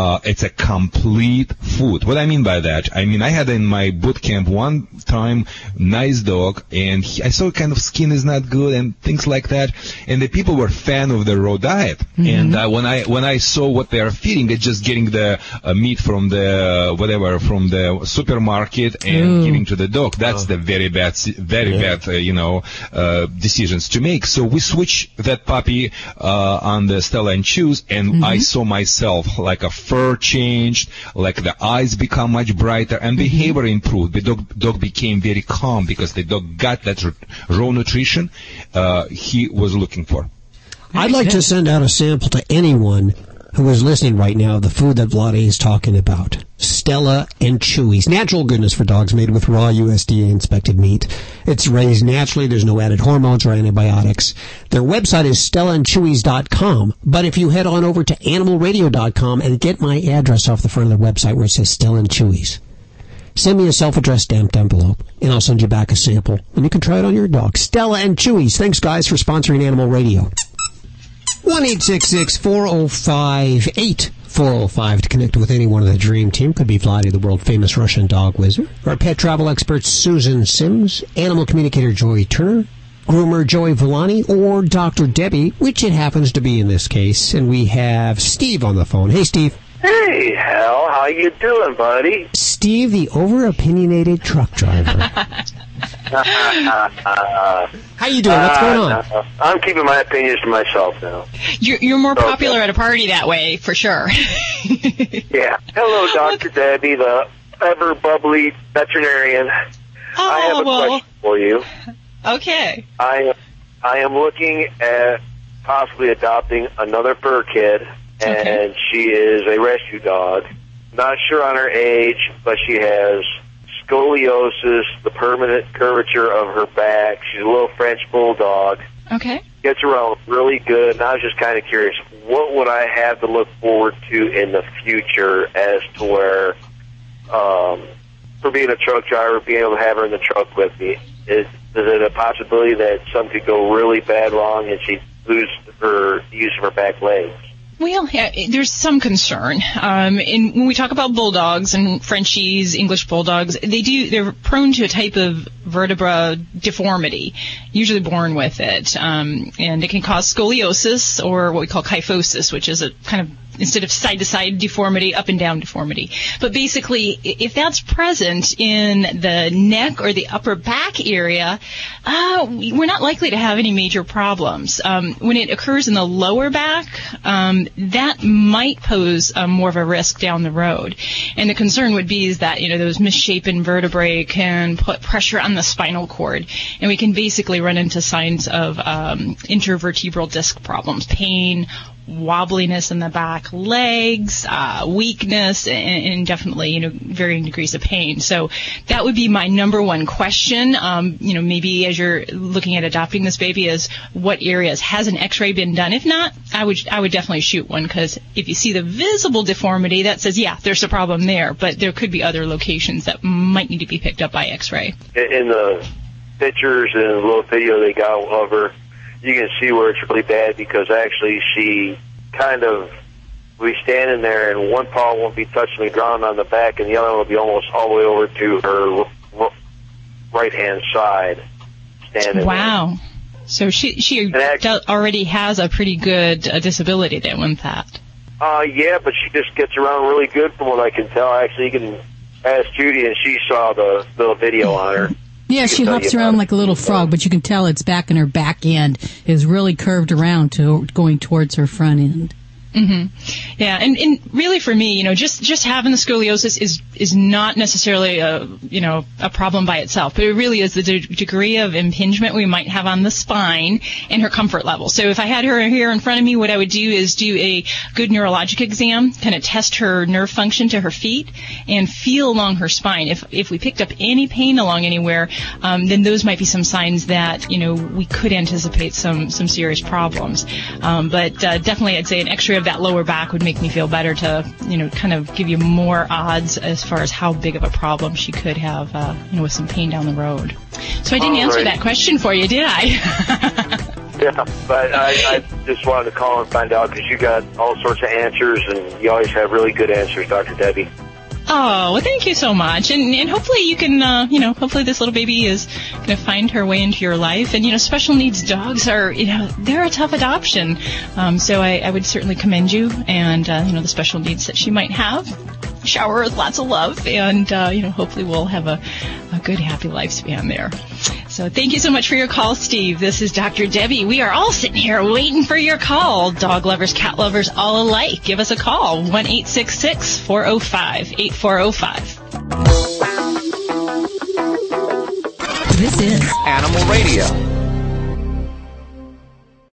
uh, it's a complete food. What I mean by that, I mean I had in my boot camp one time nice dog, and he, I saw kind of skin is not good and things like that, and the people were fan of the raw diet. And uh, when I when I saw what they are feeding, it's just getting the uh, meat from the uh, whatever from the supermarket and Ooh. giving to the dog. That's the very bad, si- very bad, uh, you know, uh, decisions to make. So we switch that puppy uh, on the Stella and Chewy's, and I saw myself like a fur changed, like the eyes become much brighter, and behavior improved. The dog dog became very calm because the dog got that raw nutrition uh, he was looking for. I'd like to send out a sample to anyone who is listening right now the food that Vladi is talking about. Stella and Chewy's. Natural goodness for dogs made with raw USDA inspected meat. It's raised naturally. There's no added hormones or antibiotics. Their website is stellaandchewy's.com. But if you head on over to animalradio.com and get my address off the front of the website where it says Stella and Chewy's, send me a self-addressed stamped envelope and I'll send you back a sample and you can try it on your dog. Stella and Chewy's. Thanks guys for sponsoring Animal Radio. 1 405 8405 to connect with anyone of the Dream Team. Could be Vladi, the world famous Russian dog wizard. Our pet travel expert Susan Sims, animal communicator Joy Turner, groomer Joey Villani, or Dr. Debbie, which it happens to be in this case. And we have Steve on the phone. Hey, Steve. Hey, Hal, how you doing, buddy? Steve, the over-opinionated truck driver. how you doing? What's uh, going on? Uh, I'm keeping my opinions to myself now. You're, you're more Okay. popular at a party that way, for sure. Yeah. Hello, Dr. Debbie, the ever bubbly veterinarian. Oh, I have a well. question for you. okay. I I am looking at possibly adopting another fur kid, and she is a rescue dog. Not sure on her age, but she has scoliosis, the permanent curvature of her back. She's a little French bulldog. Okay. Gets around really good, and I was just kind of curious, what would I have to look forward to in the future as to where, um, for being a truck driver, being able to have her in the truck with me, is, is it a possibility that something could go really bad wrong and she lose her use of her back legs? Well, there's some concern. Um, and when we talk about bulldogs and Frenchies, English bulldogs, they do they're prone to a type of vertebra deformity, usually born with it, um, and it can cause scoliosis or what we call kyphosis, which is a kind of instead of side to side deformity, up and down deformity. But basically, if that's present in the neck or the upper back area, uh, we're not likely to have any major problems. Um, when it occurs in the lower back, um, that might pose um, more of a risk down the road. And the concern would be is that you know those misshapen vertebrae can put pressure on the spinal cord, and we can basically run into signs of um, intervertebral disc problems, pain, wobbliness in the back legs, uh, weakness, and, and, definitely, you know, varying degrees of pain. So that would be my number one question. Um, you know, maybe as you're looking at adopting this baby is what areas has an x-ray been done? If not, I would, I would definitely shoot one because if you see the visible deformity, that says, yeah, there's a problem there, but there could be other locations that might need to be picked up by x-ray. In the pictures and little video they got of her, you can see where it's really bad because actually she kind of will be standing there and one paw won't be touching the ground on the back and the other one will be almost all the way over to her right hand side standing wow. There. so she she actually, already has a pretty good uh, disability then with that. Uh yeah but she just gets around really good from what i can tell. Actually you can ask judy and she saw the little video on her yeah, she hops around like a little frog, but you can tell it's back in her back end is really curved around to going towards her front end. Mm-hmm. Yeah, and, and really for me, you know, just just having the scoliosis is is not necessarily a you know a problem by itself, but it really is the de- degree of impingement we might have on the spine and her comfort level. So if I had her here in front of me, what I would do is do a good neurologic exam, kind of test her nerve function to her feet, and feel along her spine. If if we picked up any pain along anywhere, um, then those might be some signs that you know we could anticipate some some serious problems. Um, but uh, definitely, I'd say an X-ray of that lower back would make me feel better to you know kind of give you more odds as far as how big of a problem she could have, uh, you know, with some pain down the road. So I didn't All answer right. that question for you, did I? yeah, but I, I just wanted to call and find out because you got all sorts of answers and you always have really good answers, Dr. Debbie. Oh, well, thank you so much. And, and hopefully you can, uh, you know, hopefully this little baby is going to find her way into your life. And, you know, special needs dogs are, you know, they're a tough adoption. Um, so I, I would certainly commend you and, uh, you know, the special needs that she might have. Shower with lots of love and, uh, you know, hopefully we'll have a, a good, happy lifespan there. So thank you so much for your call, Steve. This is Dr. Debbie. We are all sitting here waiting for your call. Dog lovers, cat lovers, all alike. Give us a call. 1 405 8405. This is Animal Radio.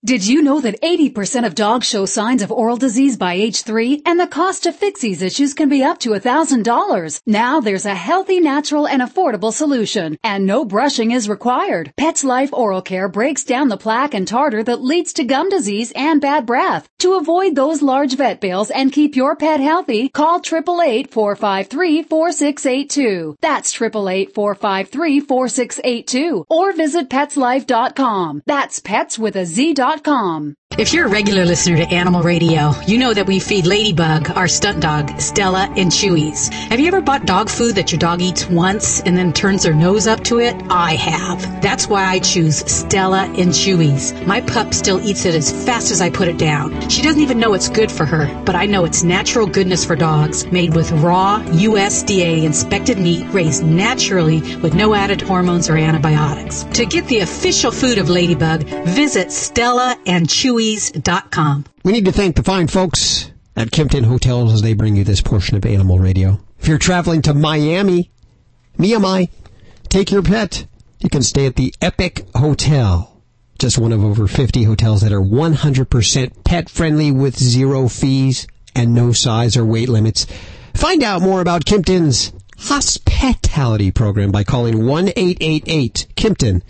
Did you know that 80% of dogs show signs of oral disease by age 3 and the cost to fix these issues can be up to $1,000? Now there's a healthy, natural, and affordable solution and no brushing is required. PetzLife Oral Care breaks down the plaque and tartar that leads to gum disease and bad breath. To avoid those large vet bills and keep your pet healthy, call 888-453-4682. That's 888-453-4682 or visit petzlife.com. That's pets with a Z dot com. If you're a regular listener to Animal Radio, you know that we feed Ladybug, our stunt dog, Stella, and Chewy's. Have you ever bought dog food that your dog eats once and then turns their nose up to it? I have. That's why I choose Stella and Chewy's. My pup still eats it as fast as I put it down. She doesn't even know it's good for her, but I know it's natural goodness for dogs, made with raw, USDA inspected meat raised naturally with no added hormones or antibiotics. To get the official food of Ladybug, visit StellaandChewies.com. We need to thank the fine folks at Kimpton Hotels as they bring you this portion of Animal Radio. If you're traveling to Miami, Miami, take your pet. You can stay at the Epic Hotel. Just one of over 50 hotels that are 100% pet friendly with zero fees and no size or weight limits. Find out more about Kimpton's hospitality program by calling 1-888-KIMPTON.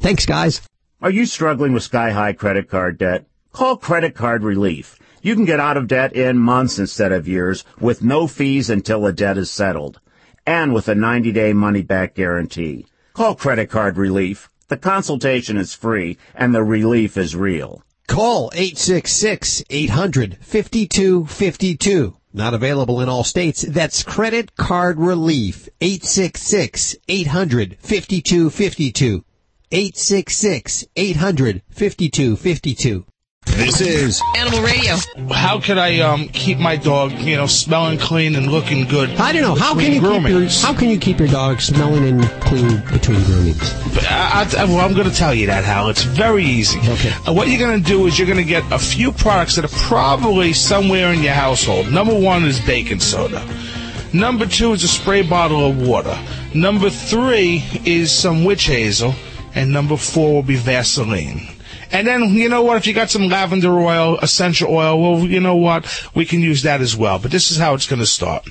Thanks, guys. Are you struggling with sky high credit card debt? Call Credit Card Relief. You can get out of debt in months instead of years with no fees until the debt is settled and with a 90 day money back guarantee. Call Credit Card Relief. The consultation is free and the relief is real. Call 866-800-5252. Not available in all states. That's Credit Card Relief. 866-800-5252. 866-800-5252. This is Animal Radio. How could I um, keep my dog, you know, smelling clean and looking good? I don't know. How can you keep your How can you keep your dog smelling and clean between groomings? I, I, well, I'm going to tell you that, Hal. It's very easy. Okay. Uh, what you're going to do is you're going to get a few products that are probably somewhere in your household. Number one is baking soda. Number two is a spray bottle of water. Number three is some witch hazel. And number four will be Vaseline. And then, you know what? If you got some lavender oil, essential oil, well, you know what? We can use that as well. But this is how it's going to start.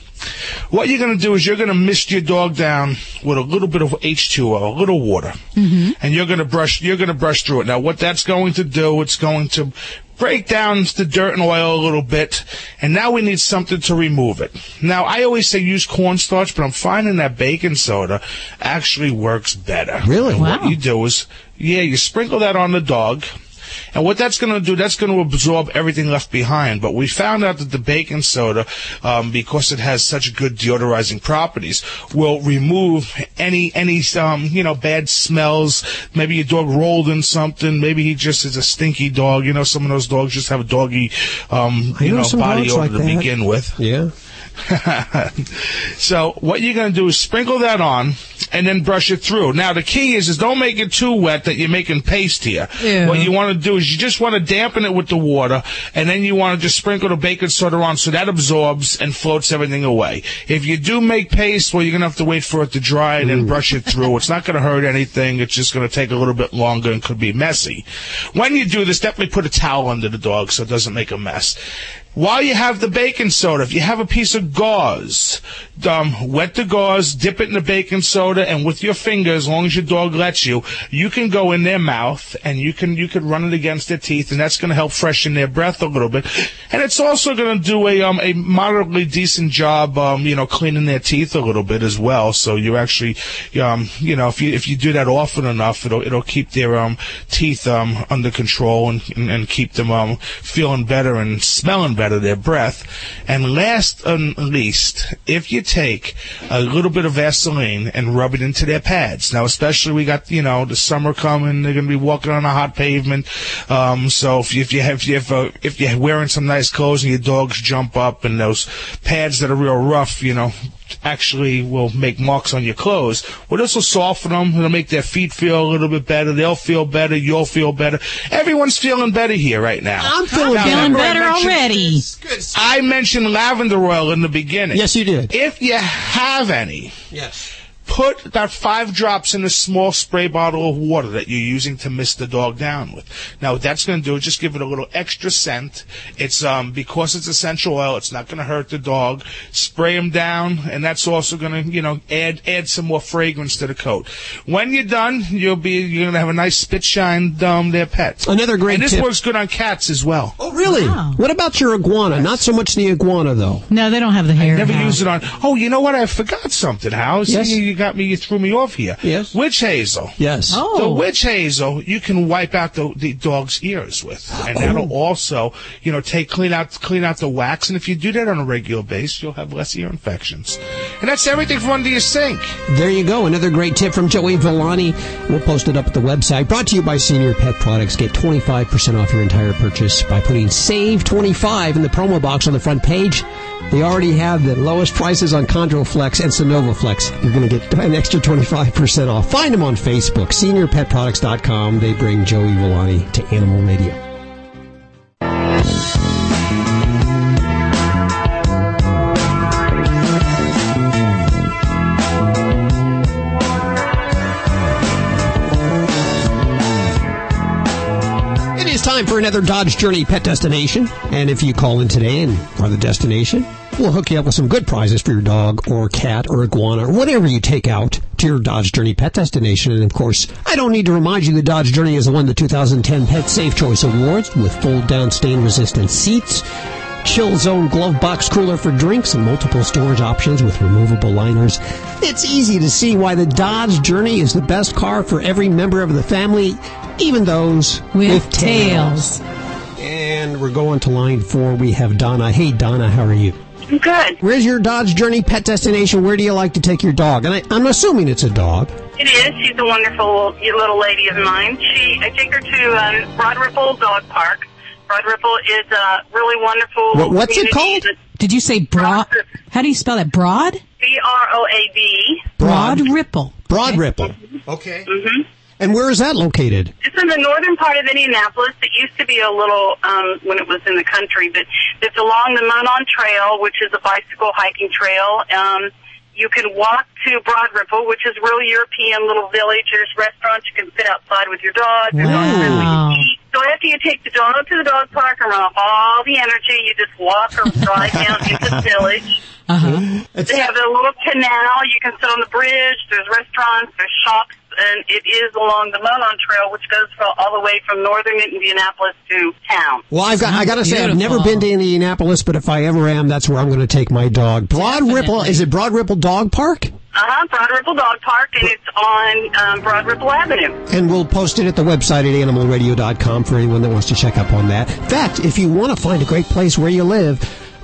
What you're going to do is you're going to mist your dog down with a little bit of H2O, a little water, Mm-hmm. and you're going to brush. You're going to brush through it. Now, what that's going to do, it's going to break down the dirt and oil a little bit, and now we need something to remove it. Now, I always say use cornstarch, but I'm finding that baking soda actually works better. Really? And What you do is, yeah, you sprinkle that on the dog. And what that's going to do, that's going to absorb everything left behind. But we found out that the baking soda, um, because it has such good deodorizing properties, will remove any any um, you know bad smells. Maybe your dog rolled in something. Maybe he just is a stinky dog. You know, some of those dogs just have a doggy um, you know know body odor like to that. begin with. Yeah. so what you're going to do is sprinkle that on and then brush it through. Now the key is is don't make it too wet that you're making paste here. Ew. What you want to do is you just want to dampen it with the water and then you want to just sprinkle the baking soda on so that absorbs and floats everything away. If you do make paste, well you're going to have to wait for it to dry and then mm. brush it through. It's not going to hurt anything. It's just going to take a little bit longer and could be messy. When you do this, definitely put a towel under the dog so it doesn't make a mess. While you have the baking soda, if you have a piece of gauze, um, wet the gauze, dip it in the baking soda, and with your finger, as long as your dog lets you, you can go in their mouth and you can you can run it against their teeth, and that's going to help freshen their breath a little bit. And it's also going to do a um a moderately decent job, um you know, cleaning their teeth a little bit as well. So you actually, um you know, if you if you do that often enough, it'll it'll keep their um teeth um under control and and, and keep them um feeling better and smelling better their breath. And last and least, if you take a little bit of Vaseline and rub it into their pads. Now, especially we got you know the summer coming, they're gonna be walking on a hot pavement. Um, so if you, if you have if you have, uh, if you're wearing some nice clothes and your dogs jump up and those pads that are real rough, you know actually will make marks on your clothes. Well, this will soften them. It'll make their feet feel a little bit better. They'll feel better. You'll feel better. Everyone's feeling better here right now. I'm feeling Now, Feeling remember I better already. I mentioned lavender oil in the beginning. Yes, you did. If you have any, Yes. Put about five drops in a small spray bottle of water that you're using to mist the dog down with. Now, what that's going to do is just give it a little extra scent. It's um because it's essential oil, it's not going to hurt the dog. Spray them down, and that's also going to you know add add some more fragrance to the coat. When you're done, you'll be you're going to have a nice spit shine um their pet. Another great And this tip. works good on cats as well. Oh, really? Wow. What about your iguana? Not so much the iguana, though. No, they don't have the hair. Never Hal. use it on. Oh, you know what? I forgot something, Hal. See, Yes. you, you got me. You threw me off here. Yes. Witch hazel. Yes. Oh. The Oh. witch hazel you can wipe out the, the dog's ears with, and that'll oh. also, you know, take clean out clean out the wax. And if you do that on a regular basis, you'll have less ear infections. And that's everything from under your sink. There you go. Another great tip from Joey Villani. We'll post it up at the website. Brought to you by Senior Pet Products. Get 25% off your entire purchase by putting SAVE25 in the promo box on the front page. They already have the lowest prices on Chondroflex and Sonovaflex. You're going to get an extra 25% off. Find them on Facebook, seniorpetproducts.com. They bring Joey Villani to Animal Radio. It is time for another Dodge Journey pet destination. And if you call in today and are the destination, we'll hook you up with some good prizes for your dog or cat or iguana or whatever you take out to your Dodge Journey pet destination. And of course, I don't need to remind you that Dodge Journey has won the 2010 Pet Safe Choice Awards with fold down stain resistant seats. Chill zone glove box cooler for drinks and multiple storage options with removable liners. It's easy to see why the Dodge Journey is the best car for every member of the family, even those With tails. And we're going to line four. We have Donna. Hey, Donna, how are you? Good. Where's your Dodge Journey pet destination? Where do you like to take your dog? And I, I'm assuming it's a dog. It is. She's a wonderful little lady of mine. She, I take her to um, Broad Ripple Dog Park. Broad Ripple is a really wonderful. What- what's it called? Did you say broad? How do you spell that? Broad? B R O A D. Broad Ripple. Broad Ripple. Okay. Mm-hmm. And where is that located? It's in the northern part of Indianapolis. It used to be a little um, when it was in the country, but it's along the Monon Trail, which is a bicycle hiking trail. Um, you can walk to Broad Ripple, which is real European little village. There's restaurants you can sit outside with your dog. There's lots of places Wow. So after you take the dog to the dog park and run off all the energy, you just walk or drive down into the village. Uh-huh. They have a little canal. You can sit on the bridge. There's restaurants. There's shops, and it is along the Monon Trail, which goes from, all the way from northern Indianapolis to town. Well, I've got, I got to say, I've never been to Indianapolis, but if I ever am, that's where I'm going to take my dog. Broad Ripple, is it Broad Ripple Dog Park? Uh huh. Broad Ripple Dog Park, and it's on um, Broad Ripple Avenue. And we'll post it at the website at animalradio.com for anyone that wants to check up on that. In fact, if you want to find a great place where you live,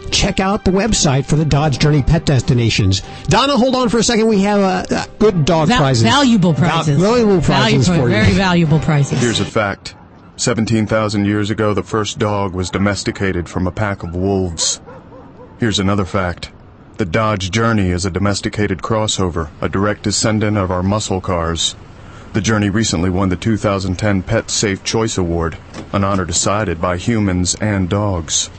check out the website for the Dodge Journey pet destinations. Donna, hold on for a second. We have a, uh, good dog Val- prizes. valuable Val- prizes. valuable prizes Valuable- for you. Very valuable prizes. Here's a fact 17,000 years ago, the first dog was domesticated from a pack of wolves. Here's another fact the Dodge Journey is a domesticated crossover, a direct descendant of our muscle cars. The Journey recently won the 2010 Pet Safe Choice Award, an honor decided by humans and dogs.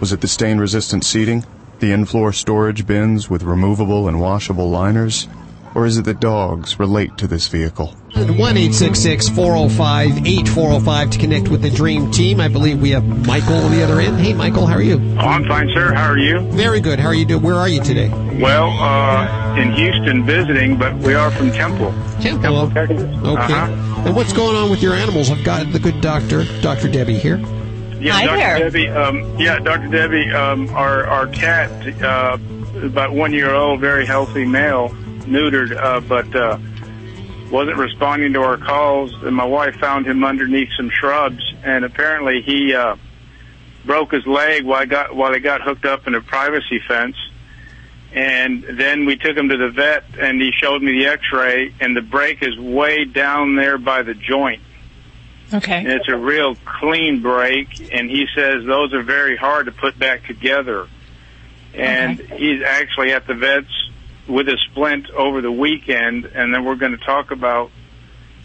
Was it the stain resistant seating, the in floor storage bins with removable and washable liners, or is it that dogs relate to this vehicle? 1 405 8405 to connect with the Dream Team. I believe we have Michael on the other end. Hey, Michael, how are you? Oh, I'm fine, sir. How are you? Very good. How are you doing? Where are you today? Well, uh, in Houston visiting, but we are from Temple. Temple, Texas. Okay. Uh-huh. And what's going on with your animals? I've got the good doctor, Dr. Debbie here. Yeah, Hi Dr. there. Debbie. Um, yeah, Dr. Debbie. Um, our our cat, uh, about one year old, very healthy male, neutered, uh, but uh, wasn't responding to our calls. And my wife found him underneath some shrubs, and apparently he uh, broke his leg while I got while he got hooked up in a privacy fence. And then we took him to the vet, and he showed me the X-ray, and the break is way down there by the joint. Okay. And it's a real clean break, and he says those are very hard to put back together. And he's actually at the vet's with a splint over the weekend, and then we're going to talk about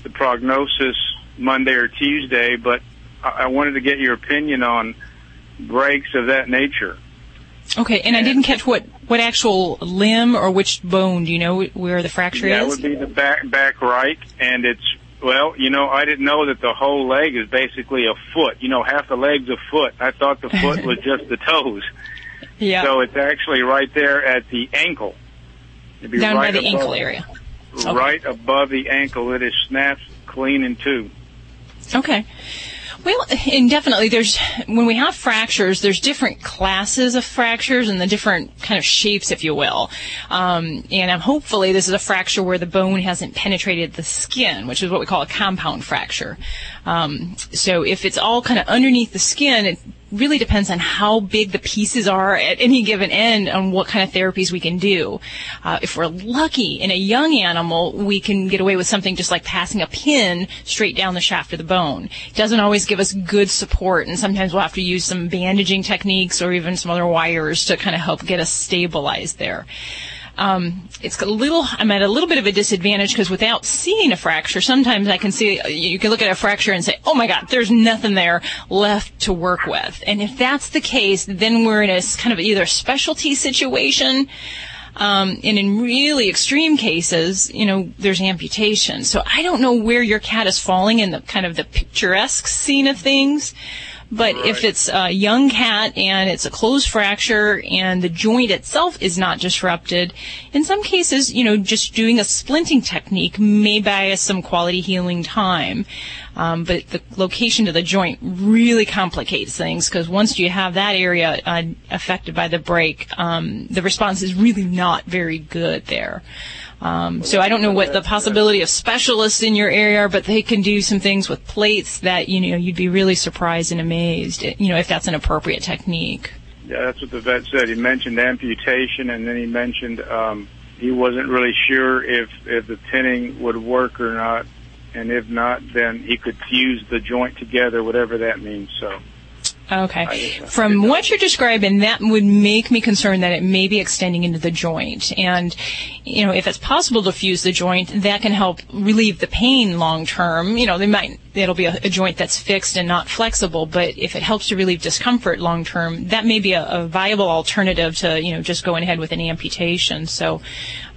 the prognosis Monday or Tuesday. But I, I wanted to get your opinion on breaks of that nature. Okay, and I didn't catch what what actual limb or which bone. Do you know where the fracture That is? would be the back back right, and it's well, you know, I didn't know that the whole leg is basically a foot. You know, half the leg's a foot. I thought the foot was just the toes. Yeah. So it's actually right there at the ankle. It'd be Down by the above- ankle area. Okay. Right above the ankle. It is snapped clean in two. Okay. Well, definitely there's, when we have fractures, there's different classes of fractures and the different kind of shapes, if you will. Um, and um, hopefully this is a fracture where the bone hasn't penetrated the skin, which is what we call a compound fracture. Um, so if it's all kind of underneath the skin, it really depends on how big the pieces are at any given end on what kind of therapies we can do. Uh, if we're lucky in a young animal, we can get away with something just like passing a pin straight down the shaft of the bone. It doesn't always give us good support, and sometimes we'll have to use some bandaging techniques or even some other wires to kind of help get us stabilized there. Um, it's a little, I'm at a little bit of a disadvantage because without seeing a fracture, sometimes I can see, you can look at a fracture and say, oh my God, there's nothing there left to work with. And if that's the case, then we're in a kind of either specialty situation, um, and in really extreme cases, you know, there's amputation. So I don't know where your cat is falling in the kind of the picturesque scene of things. But if it's a young cat and it's a closed fracture and the joint itself is not disrupted, in some cases, you know, just doing a splinting technique may buy us some quality healing time. Um, but the location to the joint really complicates things because once you have that area uh, affected by the break, um, the response is really not very good there. Um, so I don't know what the possibility of specialists in your area are, but they can do some things with plates that you know you'd be really surprised and amazed. You know if that's an appropriate technique. Yeah, that's what the vet said. He mentioned amputation, and then he mentioned um, he wasn't really sure if if the pinning would work or not, and if not, then he could fuse the joint together, whatever that means. So. Okay. From what you're describing, that would make me concerned that it may be extending into the joint. And, you know, if it's possible to fuse the joint, that can help relieve the pain long term. You know, they might, it'll be a, a joint that's fixed and not flexible, but if it helps to relieve discomfort long term, that may be a, a viable alternative to, you know, just going ahead with an amputation. So,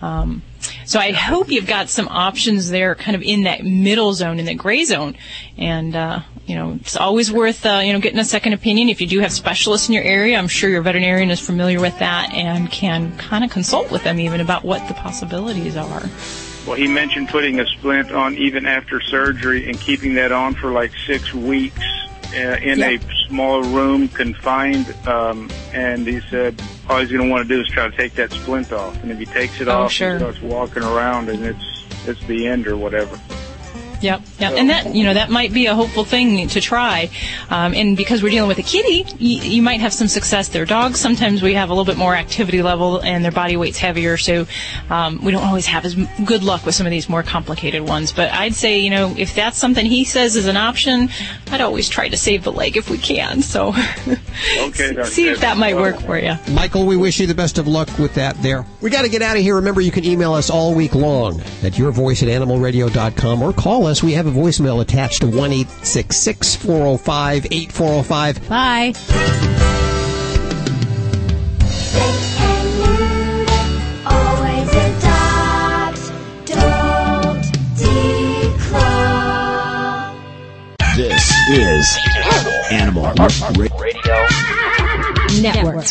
um, so I hope you've got some options there, kind of in that middle zone, in that gray zone, and uh, you know it's always worth uh, you know getting a second opinion. If you do have specialists in your area, I'm sure your veterinarian is familiar with that and can kind of consult with them even about what the possibilities are. Well, he mentioned putting a splint on even after surgery and keeping that on for like six weeks in Yeah. a small room, confined. Um, and he said all he's going to want to do is try to take that splint off. And if he takes it Oh, off, sure. he starts walking around, and it's it's the end or whatever. Yep, yep, and that you know that might be a hopeful thing to try, um, and because we're dealing with a kitty, you, you might have some success there. Dogs sometimes we have a little bit more activity level and their body weight's heavier, so um, we don't always have as good luck with some of these more complicated ones. But I'd say you know if that's something he says is an option, I'd always try to save the leg if we can. So Okay, Dr. see if that might work for you. Michael, we wish you the best of luck with that there. We got to get out of here. Remember, you can email us all week long at yourvoice at animalradio.com or call us. We have a voicemail attached to 1 405 8405. Bye. Always adopt, don't declaw. This is Animal Radio. Network.